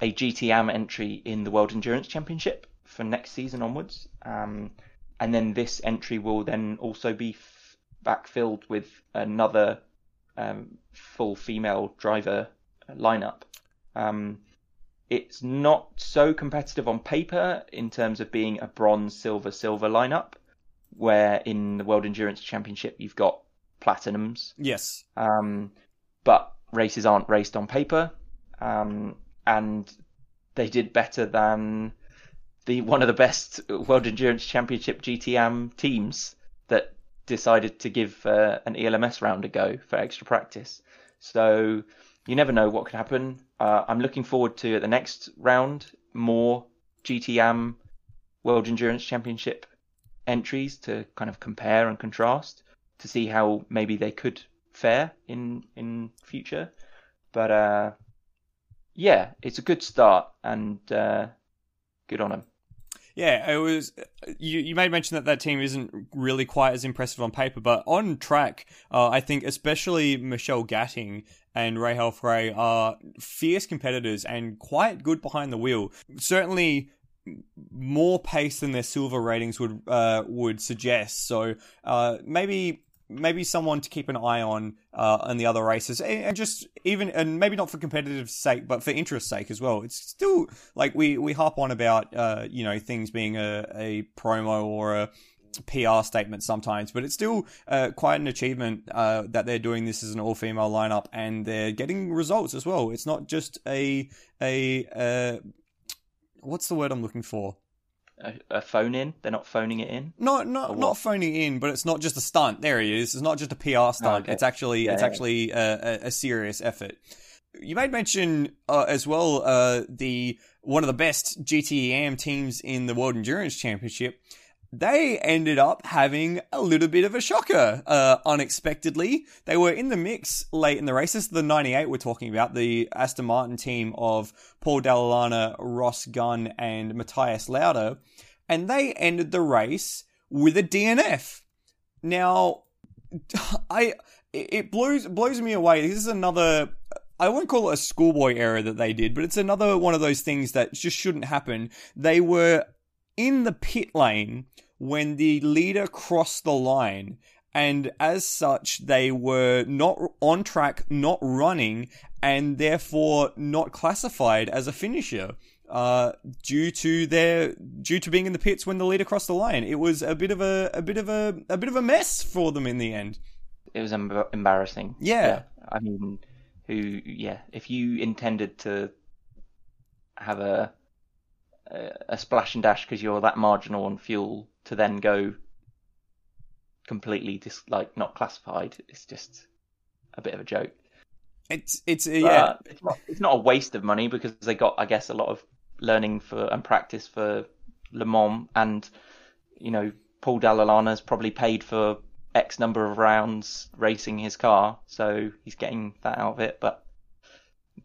a GTM entry in the World Endurance Championship for next season onwards. Um, and then this entry will then also be backfilled with another um, full female driver lineup. Um, it's not so competitive on paper in terms of being a bronze, silver, silver lineup, where in the World Endurance Championship you've got platinums, Yes. um, but races aren't raced on paper, um, and they did better than the one of the best World Endurance Championship GTM teams that decided to give uh, an ELMS round a go for extra practice. So you never know what could happen. Uh, I'm looking forward to at the next round more GTM World Endurance Championship entries to kind of compare and contrast to see how maybe they could fare in in future. But uh, yeah, it's a good start and uh, good on them. Yeah, it was. You, you made mention that that team isn't really quite as impressive on paper, but on track, uh, I think especially Michelle Gatting and Rahel Frey are fierce competitors and quite good behind the wheel. Certainly more pace than their silver ratings would uh, would suggest. So uh, maybe maybe someone to keep an eye on uh, in the other races, and, and just even and maybe not for competitive sake, but for interest sake as well. It's still like we we harp on about uh, you know things being a, a promo or a PR statement sometimes, but it's still uh, quite an achievement uh, that they're doing this as an all female lineup and they're getting results as well. It's not just a a uh, what's the word I'm looking for? A, a phone in, they're not phoning it in. Not Or not not phoning in, but it's not just a stunt. There he is. It's not just a PR stunt. okay. It's actually Yeah, it's yeah. actually a, a, a serious effort. you made mention uh, as well uh, the one of the best GTEM teams in the World Endurance Championship. They ended up having a little bit of a shocker, uh, unexpectedly. They were in the mix late in the race. This is the 98 we're talking about, the Aston Martin team of Paul Dalla Lana, Ross Gunn, and Matthias Lauda. And they ended the race with a DNF. Now, I it blows blows me away. This is another I won't call it a schoolboy error that they did, but it's another one of those things that just shouldn't happen. They were in the pit lane when the leader crossed the line, and as such, they were not on track, not running, and therefore not classified as a finisher. Uh, due to their due to being in the pits when the leader crossed the line, it was a bit of a a bit of a a bit of a mess for them in the end. It was em- embarrassing. Yeah. yeah. I mean, who? Yeah, if you intended to have a a, splash and dash because you're that marginal on fuel to then go completely dis- like not classified, it's just a bit of a joke. It's it's uh, yeah. It's not, it's not a waste of money because they got I guess a lot of learning for and practice for Le Mans, and you know Paul Dalla Lana's probably paid for X number of rounds racing his car, so he's getting that out of it. But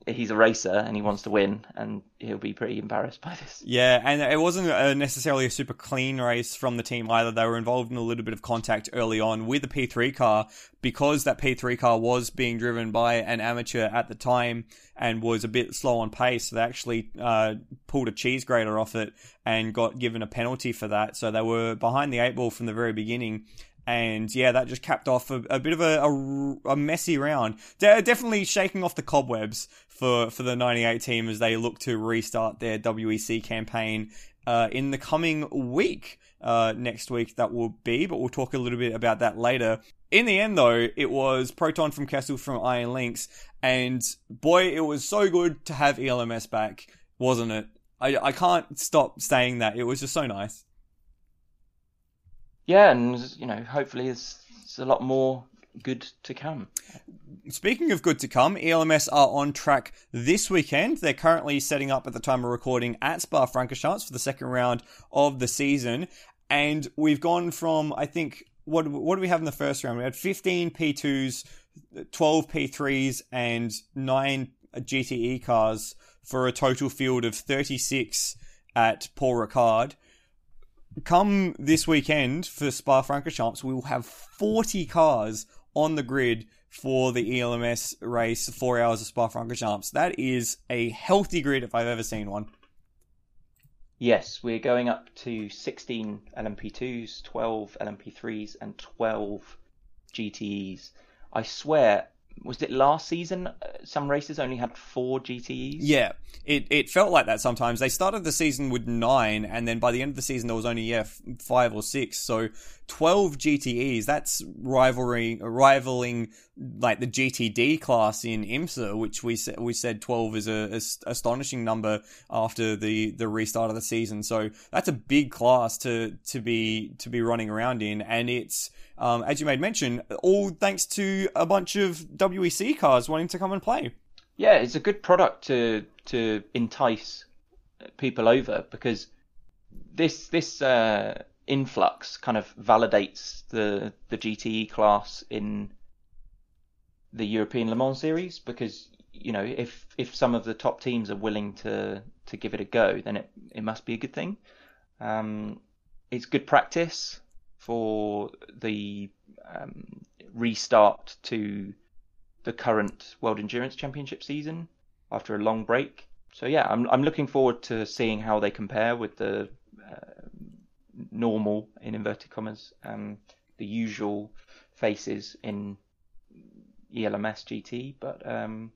he's a racer and he wants to win, and he'll be pretty embarrassed by this. Yeah, and it wasn't a necessarily a super clean race from the team either. They were involved in a little bit of contact early on with the P3 car because that P3 car was being driven by an amateur at the time and was a bit slow on pace. They actually uh, pulled a cheese grater off it and got given a penalty for that. So they were behind the eight ball from the very beginning and yeah, that just capped off a, a bit of a, a, a messy round. De- definitely shaking off the cobwebs for, for the 98 team as they look to restart their WEC campaign uh, in the coming week. Uh, next week, that will be, but we'll talk a little bit about that later. In the end, though, it was Proton from Kessel from Iron Lynx, and boy, it was so good to have ELMS back, wasn't it? I, I can't stop saying that. It was just so nice yeah, and you know, hopefully there's, a lot more good to come. Speaking of good to come, ELMS are on track this weekend. They're currently setting up at the time of recording at Spa Francorchamps for the second round of the season, and we've gone from I think what what do we have in the first round? We had 15 P2s, 12 P3s, and nine GTE cars for a total field of 36 at Paul Ricard come this weekend for Spa Francorchamps, we will have 40 cars on the grid for the ELMS race, four hours of Spa Francorchamps. That is a healthy grid if I've ever seen one. Yes, we're going up to 16 LMP2s, 12 LMP3s, and 12 GTEs. I swear, was it last season? Uh, some races only had four GTEs. Yeah, it it felt like that sometimes. They started the season with nine, and then by the end of the season there was only yeah five or six. So twelve GTEs. That's rivaling rivaling like the GTD class in IMSA, which we said we said twelve is a, a astonishing number after the the restart of the season. So that's a big class to to be to be running around in, and it's um, as you made mention, all thanks to a bunch of WEC cars wanting to come and play. Yeah, it's a good product to to entice people over because this this uh, influx kind of validates the the GTE class in the European Le Mans series because you know if if some of the top teams are willing to to give it a go, then it it must be a good thing. Um, it's good practice for the um, restart to the current World Endurance Championship season after a long break. So yeah, I'm I'm looking forward to seeing how they compare with the uh, normal in inverted commas um, the usual faces in ELMS GT, but um,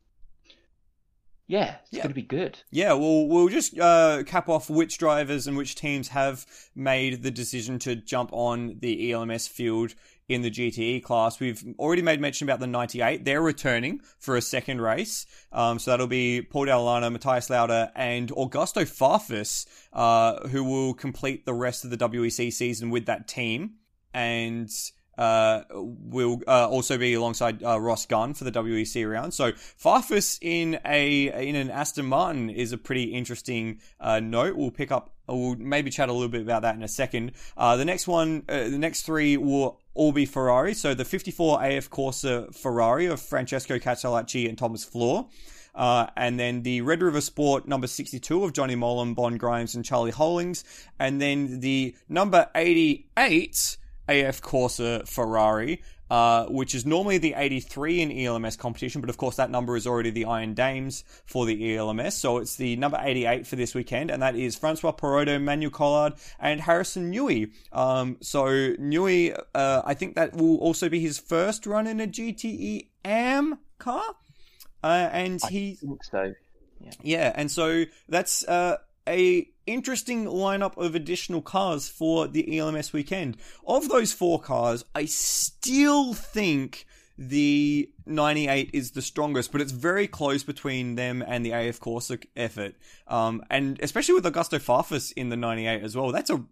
yeah, it's yeah. going to be good. Yeah, well, we'll just uh, cap off which drivers and which teams have made the decision to jump on the ELMS field in the GTE class. We've already made mention about the 98. They're returning for a second race. Um, so that'll be Paul Dalla Lana, Matthias Lauda, and Augusto Farfus, uh, who will complete the rest of the WEC season with that team. And will uh, also be alongside uh, Ross Gunn for the WEC round. So Farfus in a in an Aston Martin is a pretty interesting uh, note. We'll pick up. We'll maybe chat a little bit about that in a second. Uh, the next one, uh, the next three will all be Ferrari. So the 54 AF Corsa Ferrari of Francesco Castellacci and Thomas Flohr. Uh, and then the Red River Sport number 62 of Johnny Mowlem, Bon Grimes, and Charlie Hollings. And then the number 88 AF Corsa Ferrari, uh, which is normally the 83 in ELMS competition, but of course that number is already the Iron Dames for the ELMS. So it's the number 88 for this weekend, and that is Francois Perrodo, Manuel Collard, and Harrison Newey. Um, so Newey, uh, I think that will also be his first run in a GTE AM car. Uh, and he, I think so. Yeah. yeah, and so that's uh, a interesting lineup of additional cars for the ELMS weekend. Of those four cars, I still think the 98 is the strongest, but it's very close between them and the AF Corsa effort. Um, and especially with Augusto Farfus in the 98 as well. That's a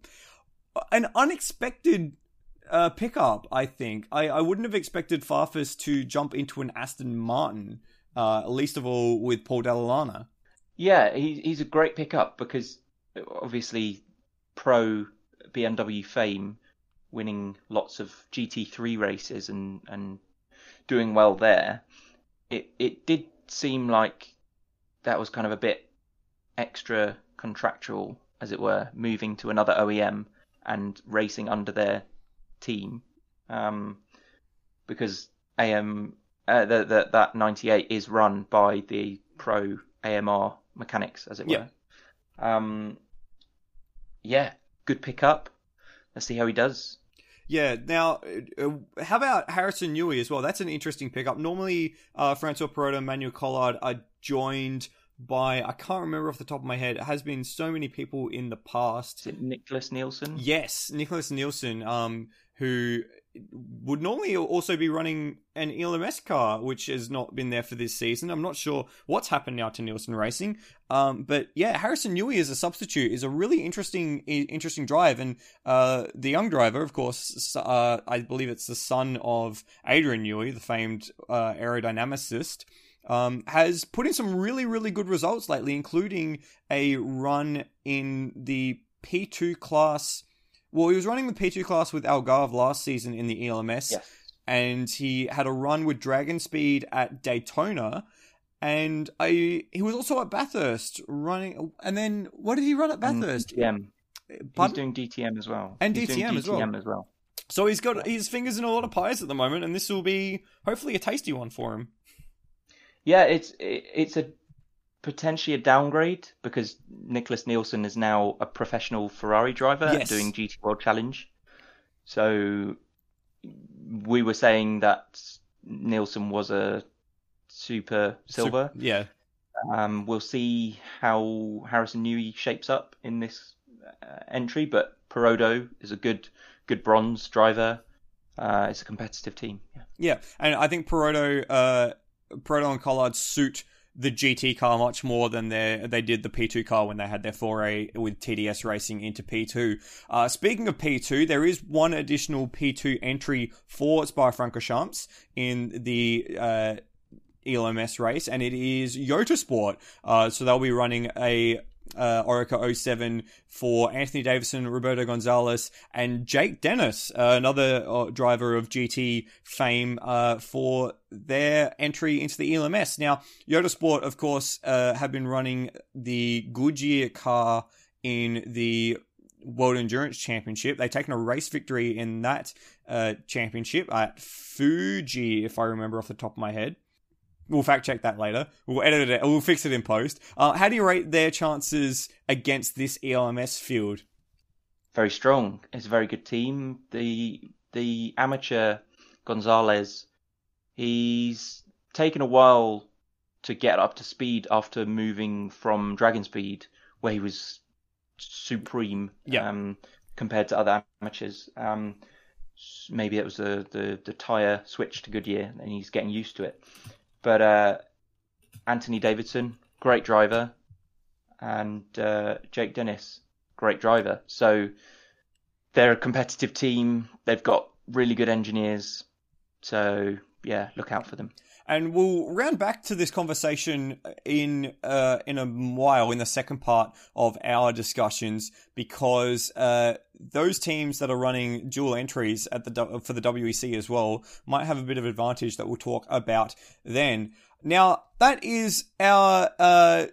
an unexpected uh, pickup, I think. I, I wouldn't have expected Farfus to jump into an Aston Martin, uh, least of all with Paul Dalla Lana. Yeah, he, he's a great pickup because obviously pro BMW fame, winning lots of GT3 races and, and doing well there. It it did seem like that was kind of a bit extra contractual, as it were, moving to another OEM and racing under their team, um, because AM uh, the, the, that 98 is run by the pro AMR mechanics, as it were. Yeah. Um, yeah, good pickup. Let's see how he does. Yeah. Now, uh, how about Harrison Newey as well? That's an interesting pickup. Normally, uh, Francois Perrodo and Manuel Collard are joined by I can't remember off the top of my head. It has been so many people in the past. Is it Nicklas Nielsen? Yes, Nicklas Nielsen, um, who would normally also be running an ELMS car, which has not been there for this season. I'm not sure what's happened now to Nielsen Racing, um, but yeah, Harrison Newey as a substitute is a really interesting, interesting drive, and uh, the young driver, of course, uh, I believe it's the son of Adrian Newey, the famed uh, aerodynamicist. Um, has put in some really, really good results lately, including a run in the P2 class well, he was running the P2 class with Algarve last season in the ELMS. Yes. And he had a run with DragonSpeed at Daytona. And I, he was also at Bathurst running. And then, what did he run at Bathurst? And DTM. Pardon? He's doing DTM as well. And he's DTM, as, well. as well. So he's got his fingers in a lot of pies at the moment, and this will be hopefully a tasty one for him. Yeah, it's it's a potentially a downgrade because Nicklas Nielsen is now a professional Ferrari driver yes. doing GT World Challenge. So we were saying that Nielsen was a super silver. So, yeah. Um, we'll see how Harrison Newey shapes up in this uh, entry, but Perrodo is a good good bronze driver. Uh, it's a competitive team. Yeah. Yeah, and I think Perrodo, uh, Perrodo and Collard suit the GT car much more than they they did the P2 car when they had their foray with TDS racing into P2. Uh, speaking of P2, there is one additional P2 entry for Spa-Francorchamps in the uh, ELMS race, and it is Jota Sport. Uh, so they'll be running a uh, Oreca 07 for Anthony Davidson, Roberto Gonzalez, and Jake Dennis, uh, another uh, driver of GT fame, uh, for their entry into the ELMS. Now, Jota Sport, of course, uh, have been running the Goodyear car in the World Endurance Championship. They've taken a race victory in that uh, championship at Fuji, if I remember off the top of my head. We'll fact check that later. We'll edit it. We'll fix it in post. Uh, how do you rate their chances against this ELMS field? Very strong. It's a very good team. The the amateur Gonzalez, he's taken a while to get up to speed after moving from DragonSpeed, where he was supreme yeah. um, compared to other amateurs. Um, maybe it was the, the, the tire switch to Goodyear, and he's getting used to it. But uh, Anthony Davidson, great driver, and uh, Jake Dennis, great driver. So they're a competitive team. They've got really good engineers. So yeah, look out for them. And we'll round back to this conversation in uh, in a while in the second part of our discussions because uh, those teams that are running dual entries at the for the WEC as well might have a bit of advantage that we'll talk about then. Now that is our uh,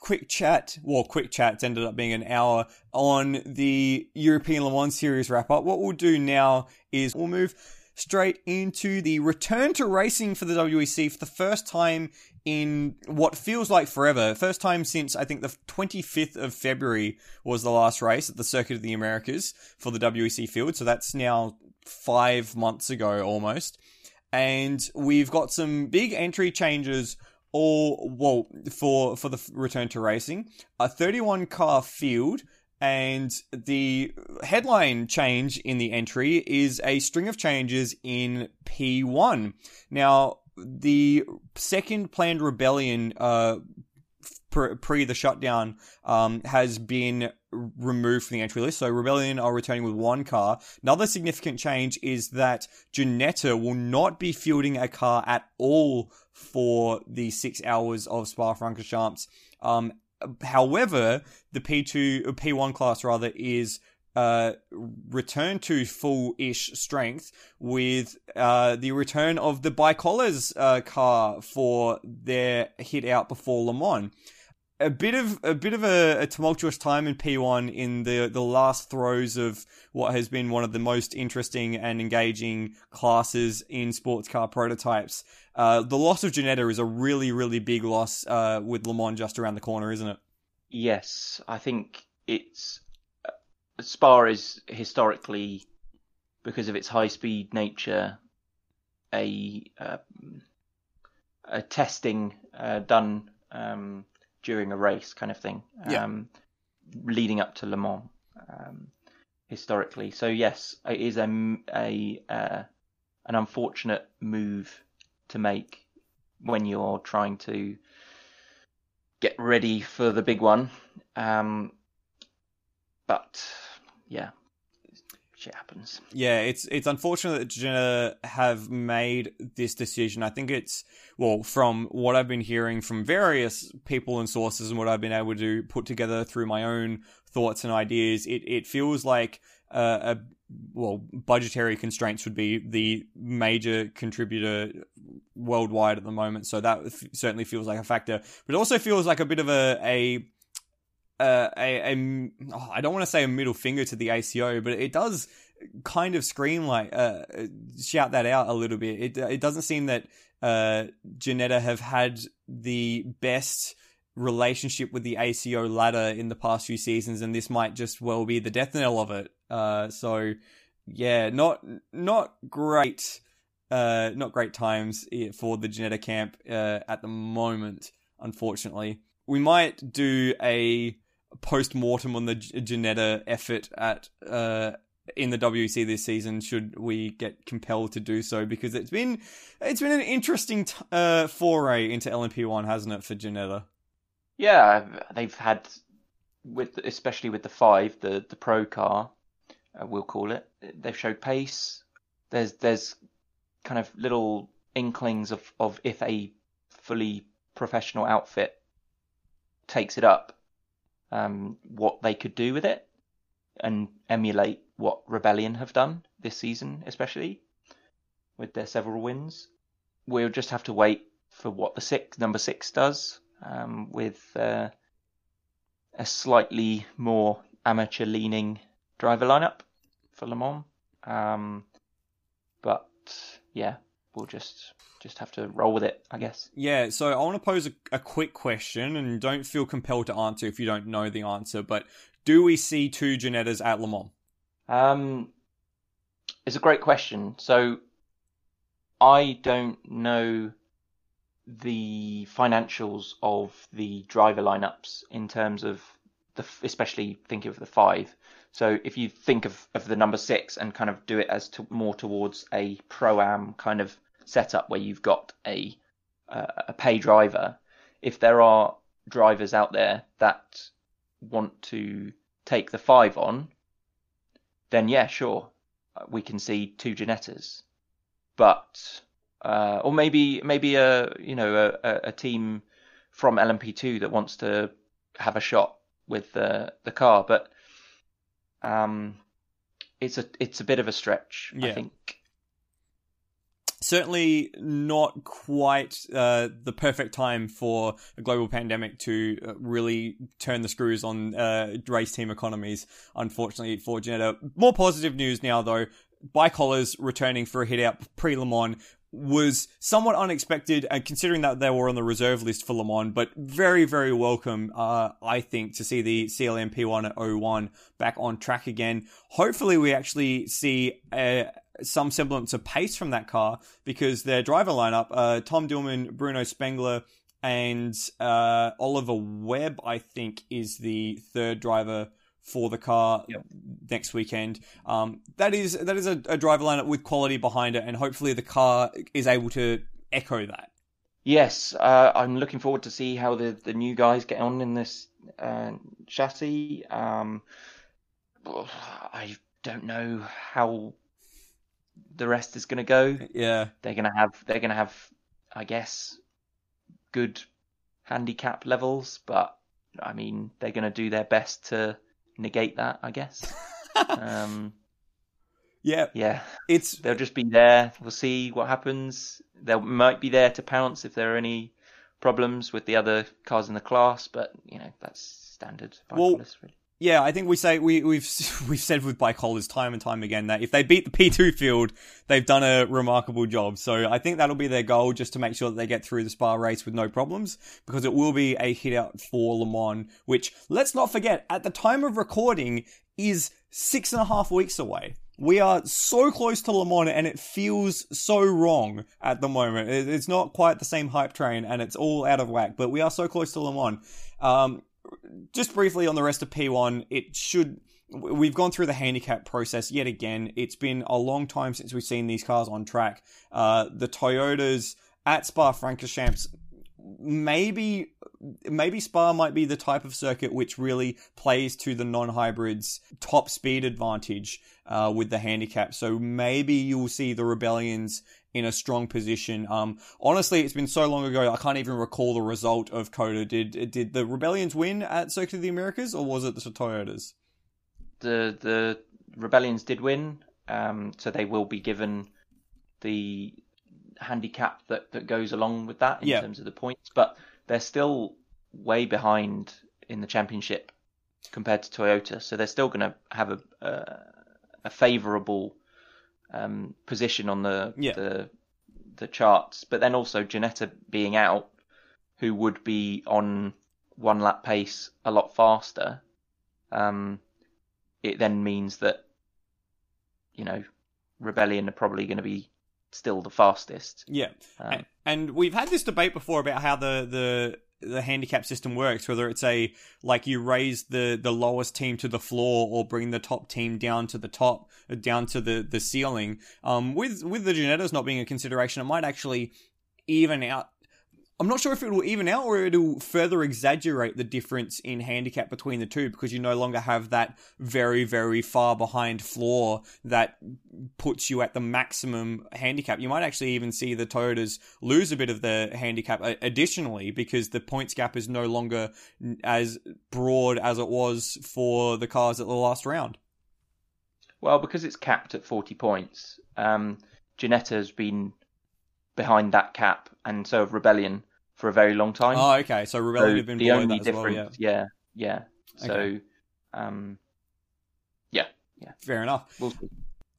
quick chat. Well, quick chats ended up being an hour on the European Le Mans Series wrap up. What we'll do now is we'll move straight into the return to racing for the WEC for the first time in what feels like forever. First time since I think the 25th of February was the last race at the Circuit of the Americas for the WEC field. So that's now five months ago almost. And we've got some big entry changes all well for for the return to racing. A 31 car field and the headline change in the entry is a string of changes in P1. Now, the second planned rebellion, uh, pre the shutdown, um, has been removed from the entry list. So Rebellion are returning with one car. Another significant change is that Ginetta will not be fielding a car at all for the six hours of Spa-Francorchamps. Um, However, the P2, P1 class rather is uh, return to full-ish strength with uh, the return of the ByKolles uh, car for their hit out before Le Mans a bit of a bit of a, a, tumultuous time in P1 in the the last throes of what has been one of the most interesting and engaging classes in sports car prototypes. Uh, the loss of Ginetta is a really really big loss uh, with Le Mans just around the corner, isn't it? Yes, I think it's uh, Spa is historically because of its high speed nature a uh, a testing uh, done. Um, during a race kind of thing. Yeah. Um, leading up to Le Mans, um, historically. So yes, it is a, a uh, an unfortunate move to make when you're trying to get ready for the big one. Um, but yeah, shit happens. Yeah, it's it's unfortunate that Ginetta have made this decision. I think it's well, from what I've been hearing from various people and sources and what I've been able to put together through my own thoughts and ideas, it it feels like uh, a well, budgetary constraints would be the major contributor worldwide at the moment. So that f- certainly feels like a factor, but it also feels like a bit of a a uh, a, a oh, I don't want to say a middle finger to the ACO, but it does kind of scream like uh, shout that out a little bit. It it doesn't seem that uh, Ginetta have had the best relationship with the ACO ladder in the past few seasons, and this might just well be the death knell of it. Uh, so yeah, not not great, uh, not great times for the Ginetta camp uh, at the moment. Unfortunately, we might do a post mortem on the Ginetta effort at uh, in the WEC this season. Should we get compelled to do so, because it's been it's been an interesting t- uh, foray into LMP one, hasn't it, for Ginetta? Yeah, they've had with especially with the five, the the pro car, uh, we'll call it. They've showed pace. There's there's kind of little inklings of of if a fully professional outfit takes it up um, what they could do with it and emulate what Rebellion have done this season, especially with their several wins. We'll just have to wait for what the six number six does um, with uh, a slightly more amateur leaning driver lineup for Le Mans. Um, but yeah, we'll just just have to roll with it, I guess. Yeah, so I want to pose a, a, quick question, and don't feel compelled to answer if you don't know the answer. But do we see two Ginettas at Le Mans? Um, it's a great question. So I don't know the financials of the driver lineups in terms of the, especially thinking of the five. So if you think of, of the number six and kind of do it as to, more towards a pro am kind of setup where you've got a uh, a pay driver, if there are drivers out there that want to take the five on, then yeah, sure. we can see two Ginettas, but uh, or maybe maybe a you know a, a team from LMP2 that wants to have a shot with the the car, but um, it's a it's a bit of a stretch, Yeah. I think. Certainly not quite uh, the perfect time for a global pandemic to uh, really turn the screws on uh, race team economies. Unfortunately for Ginetta. More positive news now though. By ByKolles returning for a hit out pre Le Mans was somewhat unexpected, and considering that they were on the reserve list for Le Mans, but very, very welcome, uh, I think, to see the CLM P1 at 01 back on track again. Hopefully, we actually see uh, some semblance of pace from that car because their driver lineup, uh, Tom Dillmann, Bruno Spengler, and uh, Oliver Webb, I think, is the third driver for the car Yep. next weekend. Um, that is that is a, a driver lineup with quality behind it, and hopefully the car is able to echo that. Yes, uh, I'm looking forward to see how the, the new guys get on in this uh, chassis. Um, I don't know how the rest is going to go. Yeah, They're going to have they're going to have, I guess, good handicap levels, but I mean they're going to do their best to negate that. I guess. um, yeah. yeah, It's they'll just be there. We'll see what happens. They might be there to pounce if there are any problems with the other cars in the class, but you know that's standard. Well, really. Yeah, I think we say we, we've we've said with ByKolles time and time again that if they beat the P two field, they've done a remarkable job. So I think that'll be their goal, just to make sure that they get through the Spa race with no problems, because it will be a hit out for Le Mans, which let's not forget at the time of recording is six and a half weeks away. We are so close to Le Mans, and it feels so wrong at the moment. It's not quite the same hype train, and it's all out of whack. But we are so close to Le Mans. Um, just briefly on the rest of P1, it should. We've gone through the handicap process yet again. It's been a long time since we've seen these cars on track. Uh, the Toyotas at Spa Francorchamps, maybe, maybe Spa might be the type of circuit which really plays to the non-hybrids' top speed advantage uh, with the handicap. So maybe you'll see the Rebellions in a strong position. Um, honestly, it's been so long ago, I can't even recall the result of COTA. Did did the Rebellions win at Circuit of the Americas, or was it the Toyotas? the the rebellions did win, um, so they will be given the handicap that, that goes along with that in Yeah. terms of the points, but they're still way behind in the championship compared to Toyota, so they're still going to have a a, a favourable um, position on the Yeah. the the charts. But then also Ginetta being out, who would be on one lap pace a lot faster. Um, it then means that you know rebellion are probably going to be still the fastest Yeah, um, and, and we've had this debate before about how the the the handicap system works whether it's a like you raise the the lowest team to the floor or bring the top team down to the top uh, down to the the ceiling. Um with with the Ginettas not being a consideration it might actually even out I'm not sure if it will even out or it'll further exaggerate the difference in handicap between the two because you no longer have that very, very far behind floor that puts you at the maximum handicap. You might actually even see the Toyotas lose a bit of the handicap additionally because the points gap is no longer as broad as it was for the cars at the last round. well because it's capped at 40 points um Ginetta has been behind that cap and so have rebellion for a very long time Oh, okay. So Rebellion so have been the only that as well. Yeah, difference yeah yeah so Okay. um fair enough. we'll.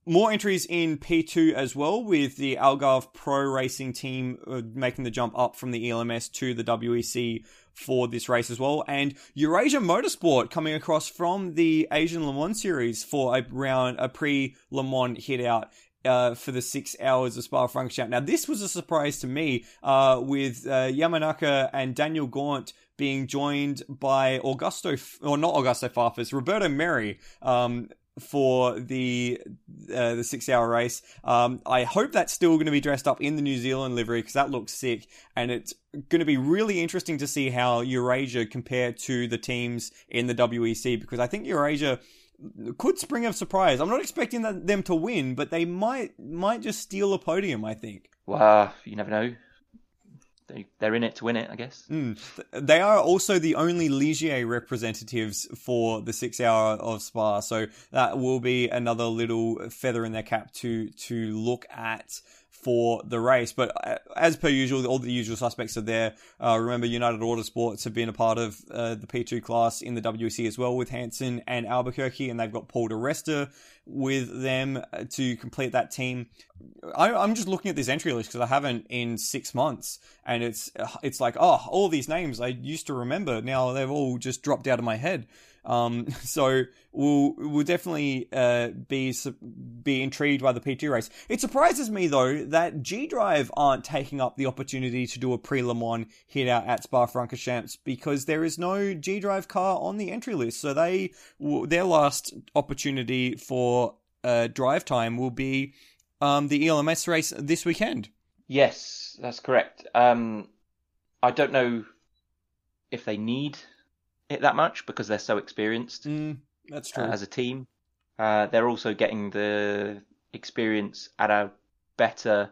More entries in P2 as well, with the Algarve Pro Racing team uh, making the jump up from the ELMS to the WEC for this race as well. And Eurasia Motorsport coming across from the Asian Le Mans series for a round, a pre Le Mans hit out. Uh, for the six hours of Spa Francorchamps. Now, this was a surprise to me, uh, with uh, Yamanaka and Daniel Gaunt being joined by Augusto, F- or not Augusto Farfus, Roberto Merhi, um, for the uh, the six hour race. Um, I hope that's still going to be dressed up in the New Zealand livery because that looks sick, and it's going to be really interesting to see how Eurasia compare to the teams in the WEC because I think Eurasia could spring a surprise. I'm not expecting them to win, but they might might just steal a podium. I think. Well, you never know. They they're in it to win it, I guess. Mm. They are also the only Ligier representatives for the six hour of Spa, so that will be another little feather in their cap to to look at for the race. But uh, as per usual, all the usual suspects are there. Uh, remember, United Autosports have been a part of uh, the P2 class in the WEC as well with Hanson and Albuquerque, and they've got Paul di Resta with them uh, to complete that team. I, am just looking at this entry list because I haven't in six months, and it's it's like oh, all these names I used to remember now they've all just dropped out of my head. Um, so we'll we'll definitely uh, be be intrigued by the P2 race. It surprises me though that G Drive aren't taking up the opportunity to do a pre Le Mans hit out at Spa Francorchamps because there is no G Drive car on the entry list. So they their last opportunity for uh, drive time will be um, the ELMS race this weekend. Yes, that's correct. Um, I don't know if they need it that much because they're so experienced. Mm, that's true. Uh, as a team, uh, they're also getting the experience at a better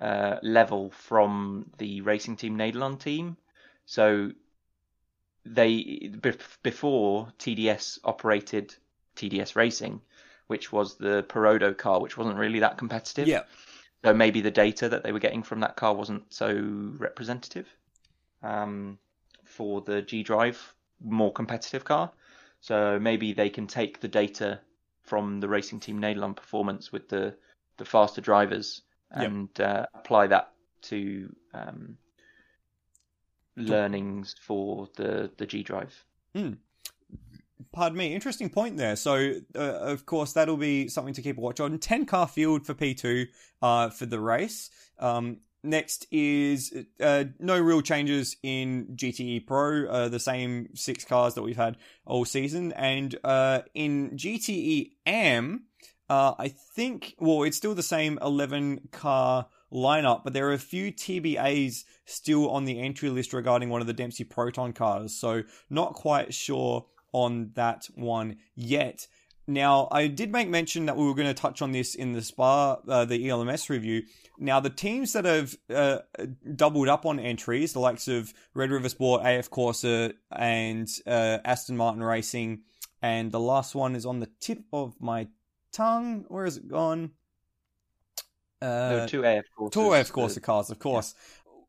uh, level from the racing team Nederland team. So they before TDS operated TDS Racing, which was the Perodo car, which wasn't really that competitive. Yeah. So maybe the data that they were getting from that car wasn't so representative. Um, for the G Drive more competitive car. So maybe they can take the data from the Racing Team Nederland performance with the, the faster drivers and yep. uh, apply that to um, learnings for the, the G Drive. Mm. Pardon me, interesting point there. So, uh, of course, that'll be something to keep a watch on. 10 car field for P2 uh, for the race. Um, Next is uh, no real changes in GTE Pro, uh, the same six cars that we've had all season. And uh, in GTE Am, uh, I think, well, it's still the same 11 car lineup, but there are a few TBAs still on the entry list regarding one of the Dempsey Proton cars. So, not quite sure on that one yet. Now, I did make mention that we were going to touch on this in the Spa, uh, the ELMS review. Now, the teams that have uh, doubled up on entries, the likes of Red River Sport, AF Corsa, and uh, Aston Martin Racing, and the last one is on the tip of my tongue. Where has it gone? Uh, two AF Corsa. Two AF Corsa cars, of course.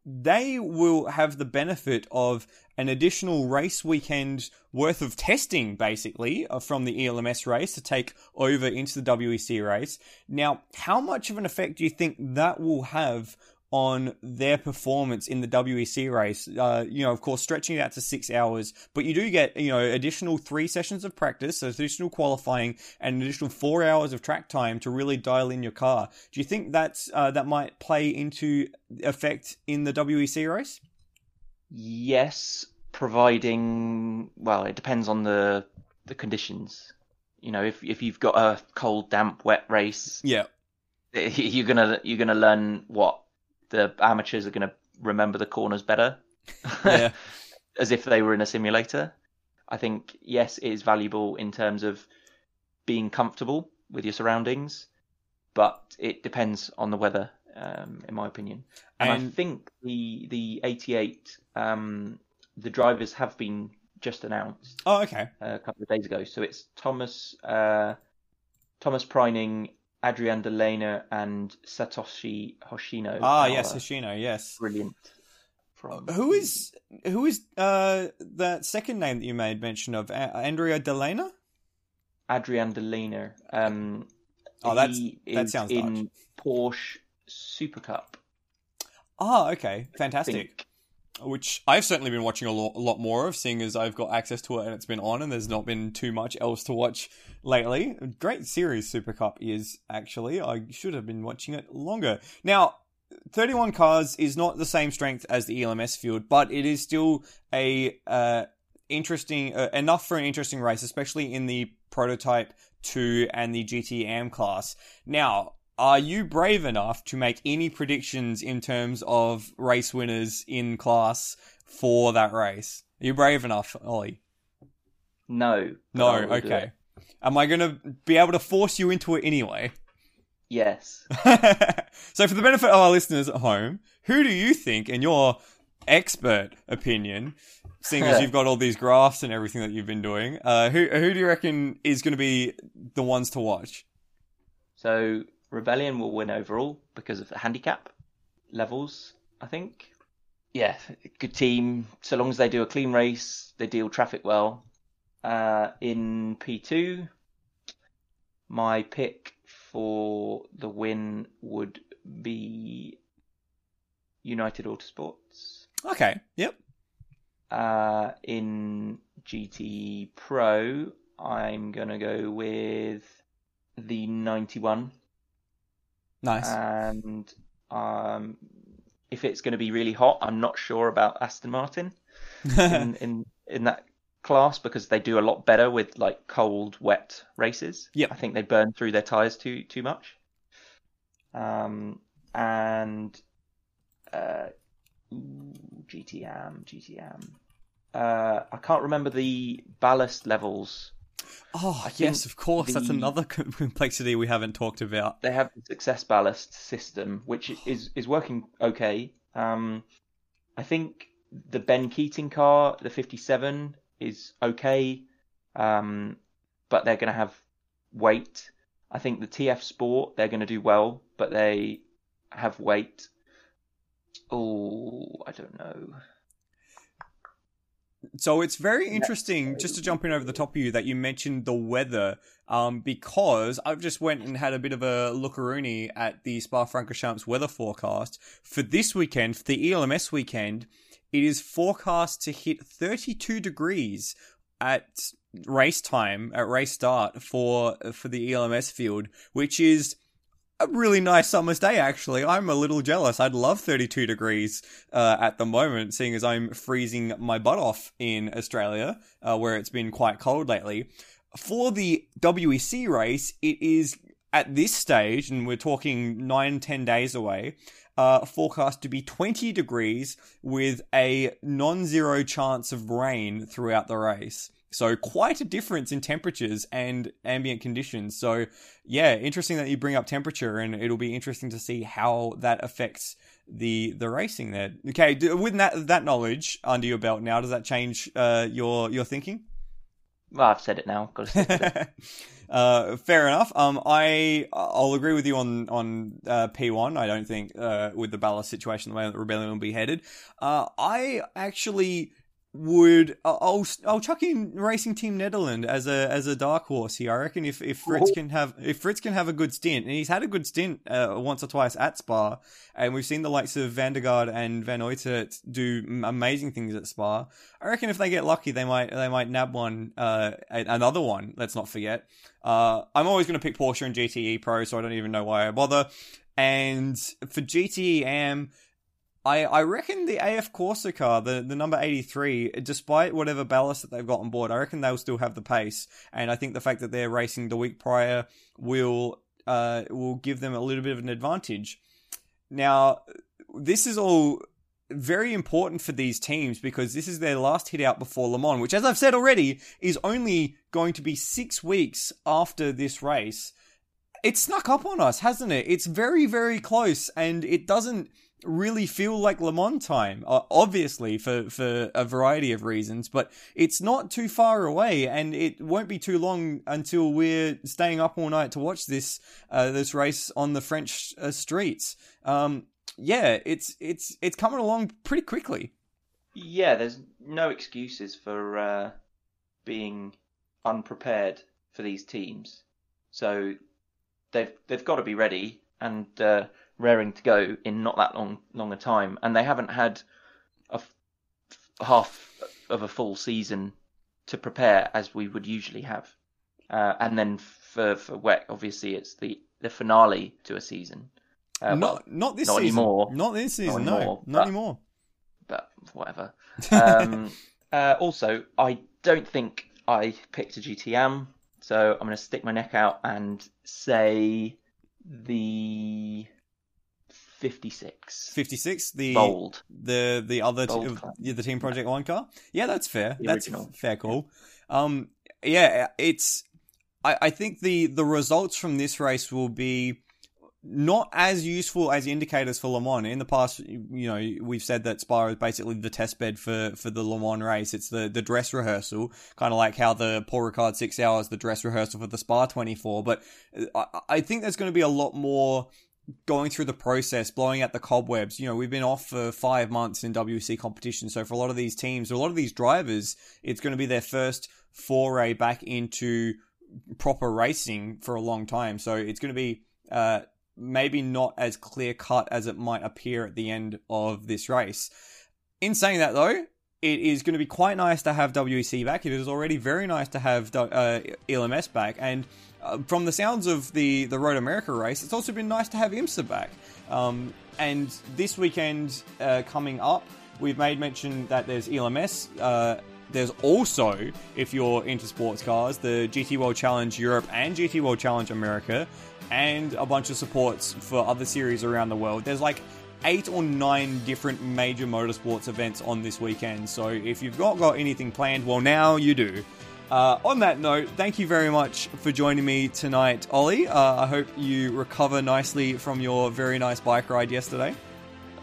They will have the benefit of an additional race weekend worth of testing, basically, uh, from the ELMS race to take over into the WEC race. Now, how much of an effect do you think that will have on their performance in the WEC race. Uh, you know, of course, stretching it out to six hours, but you do get, you know, additional three sessions of practice, so additional qualifying, and an additional four hours of track time to really dial in your car. Do you think that's uh, that might play into effect in the WEC race? Yes, providing well, it depends on the the conditions. You know, if if you've got a cold, damp, wet race, yeah, you're gonna you're gonna learn what the amateurs are going to remember the corners better, yeah. as if they were in a simulator. I think yes, it is valuable in terms of being comfortable with your surroundings, but it depends on the weather, um, in my opinion. And, and, I think the the 88, um, the drivers have been just announced. Oh, okay. A couple of days ago. So it's Thomas uh, Thomas Preining Adrien De Leener and Satoshi Hoshino. Ah, yes, Hoshino, yes. Brilliant. From... Who is who is uh that second name that you made mention of? Andrea Delena? Adrien De Leener. Um, oh, that's that sounds in Dutch. Porsche Super Cup. Ah, okay, fantastic which I've certainly been watching a lot, a lot, more of, seeing as I've got access to it and it's been on, and there's not been too much else to watch lately. great series Super Cup is actually. I should have been watching it longer. Now, 31 cars is not the same strength as the ELMS field, but it is still a uh, interesting uh, enough for an interesting race, especially in the prototype 2 and the GTM class. Now, are you brave enough to make any predictions in terms of race winners in class for that race? Are you brave enough, Ollie? No. No, okay. Am I going to be able to force you into it anyway? Yes. so, for the benefit of our listeners at home, who do you think, in your expert opinion, seeing as you've got all these graphs and everything that you've been doing, uh, who who do you reckon is going to be the ones to watch? So Rebellion will win overall because of the handicap levels, I think. Yeah, good team. So long as they do a clean race, they deal traffic well. Uh, in P2, my pick for the win would be United Autosports. Okay. Yep. Uh, in GT Pro, I'm gonna go with the 91. Nice. And um, if it's going to be really hot, I'm not sure about Aston Martin in, in in that class because they do a lot better with like cold, wet races. Yep. I think they burn through their tires too too much. Um, and uh, ooh, GTM, GTM. Uh, I can't remember the ballast levels. Oh, I yes, of course. That's another complexity we haven't talked about. they have the success ballast system, which is is working okay. Um, I think the Ben Keating car, the 57, is okay, um, but they're going to have weight. I think the TF Sport they're going to do well, but they have weight. Oh, I don't know. So it's very interesting, just to jump in over the top of you, that you mentioned the weather, um, because I've just went and had a bit of a lookaroonie at the Spa-Francorchamps weather forecast for this weekend, for the ELMS weekend. It is forecast to hit 32 degrees at race time, at race start for for the ELMS field, which is a really nice summer's day, actually. I'm a little jealous. I'd love 32 degrees uh, at the moment, seeing as I'm freezing my butt off in Australia, uh, where it's been quite cold lately. For the WEC race, it is at this stage, and we're talking nine, ten days away, uh, forecast to be 20 degrees with a non zero chance of rain throughout the race. So quite a difference in temperatures and ambient conditions. So yeah, interesting that you bring up temperature, and it'll be interesting to see how that affects the the racing there. Okay, with that that knowledge under your belt now, does that change uh, your your thinking? Well, I've said it now. Got to stick with it. uh, fair enough. Um, I I'll agree with you on on uh, P one. I don't think uh, with the ballast situation, the way that Rebellion will be headed. Uh, I actually would I'll I'll chuck in Racing Team Nederland as a as a dark horse here. I reckon if if Frits can have if Frits can have a good stint, and he's had a good stint uh, once or twice at Spa, and we've seen the likes of van der Garde and Van Uitert do amazing things at Spa. I reckon if they get lucky, they might they might nab one, uh, another one. Let's not forget. Uh, I'm always going to pick Porsche and GTE Pro, so I don't even know why I bother. And for GTE Am, I, I reckon the AF Corsa car, the, the number 83, despite whatever ballast that they've got on board, I reckon they'll still have the pace. And I think the fact that they're racing the week prior will uh, will give them a little bit of an advantage. Now, this is all very important for these teams because this is their last hit out before Le Mans, which, as I've said already, is only going to be six weeks after this race. It snuck up on us, hasn't it? It's very, very close, and it doesn't really feel like Le Mans time, uh, obviously for, for a variety of reasons, but it's not too far away, and it won't be too long until we're staying up all night to watch this uh, this race on the French uh, streets. Um, yeah, it's it's it's coming along pretty quickly. Yeah, there's no excuses for uh, being unprepared for these teams. So they've they've got to be ready and uh, raring to go in not that long long a time. And they haven't had a f- half of a full season to prepare as we would usually have. Uh, and then for for WEC, obviously it's the the finale to a season. Uh, well, not not this not season. anymore. Not this season. Not no, anymore, not but- anymore. but whatever. Um, uh, also, I don't think I picked a GTM, so I'm going to stick my neck out and say the 56 Fifty six. The bold. the the other t- uh, yeah, the Team Project One car. Yeah, that's fair. The that's original. fair call. Um, yeah, it's I, I think the the results from this race will be not as useful as indicators for Le Mans. In the past, you know, we've said that Spa is basically the test bed for, for the Le Mans race. It's the, the dress rehearsal, kind of like how the Paul Ricard six hours, the dress rehearsal for the Spa 24. But I, I think there's going to be a lot more going through the process, blowing out the cobwebs. You know, we've been off for five months in WEC competition. So for a lot of these teams, a lot of these drivers, it's going to be their first foray back into proper racing for a long time. So it's going to be, uh, maybe not as clear cut as it might appear at the end of this race. In saying that, though, it is going to be quite nice to have WEC back. It is already very nice to have uh, ELMS back, and uh, from the sounds of the the Road America race, it's also been nice to have IMSA back. Um, and this weekend uh, coming up, we've made mention that there's ELMS. Uh, there's also, if you're into sports cars, the GT World Challenge Europe and GT World Challenge America and a bunch of supports for other series around the world. There's like eight or nine different major motorsports events on this weekend. So if you've not got anything planned, well, now you do. Uh, on that note, thank you very much for joining me tonight, Ollie. Uh, I hope you recover nicely from your very nice bike ride yesterday.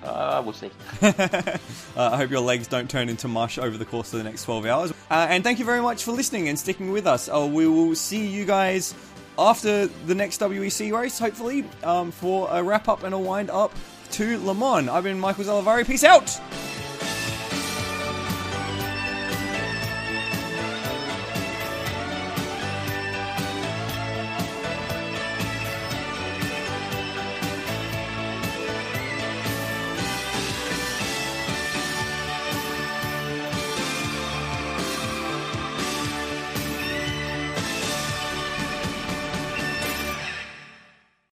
Uh, we'll see. uh, I hope your legs don't turn into mush over the course of the next 12 hours. Uh, and thank you very much for listening and sticking with us. Uh, we will see you guys after the next WEC race, hopefully, um, for a wrap up and a wind up to Le Mans. I've been Michael Zalavari. Peace out!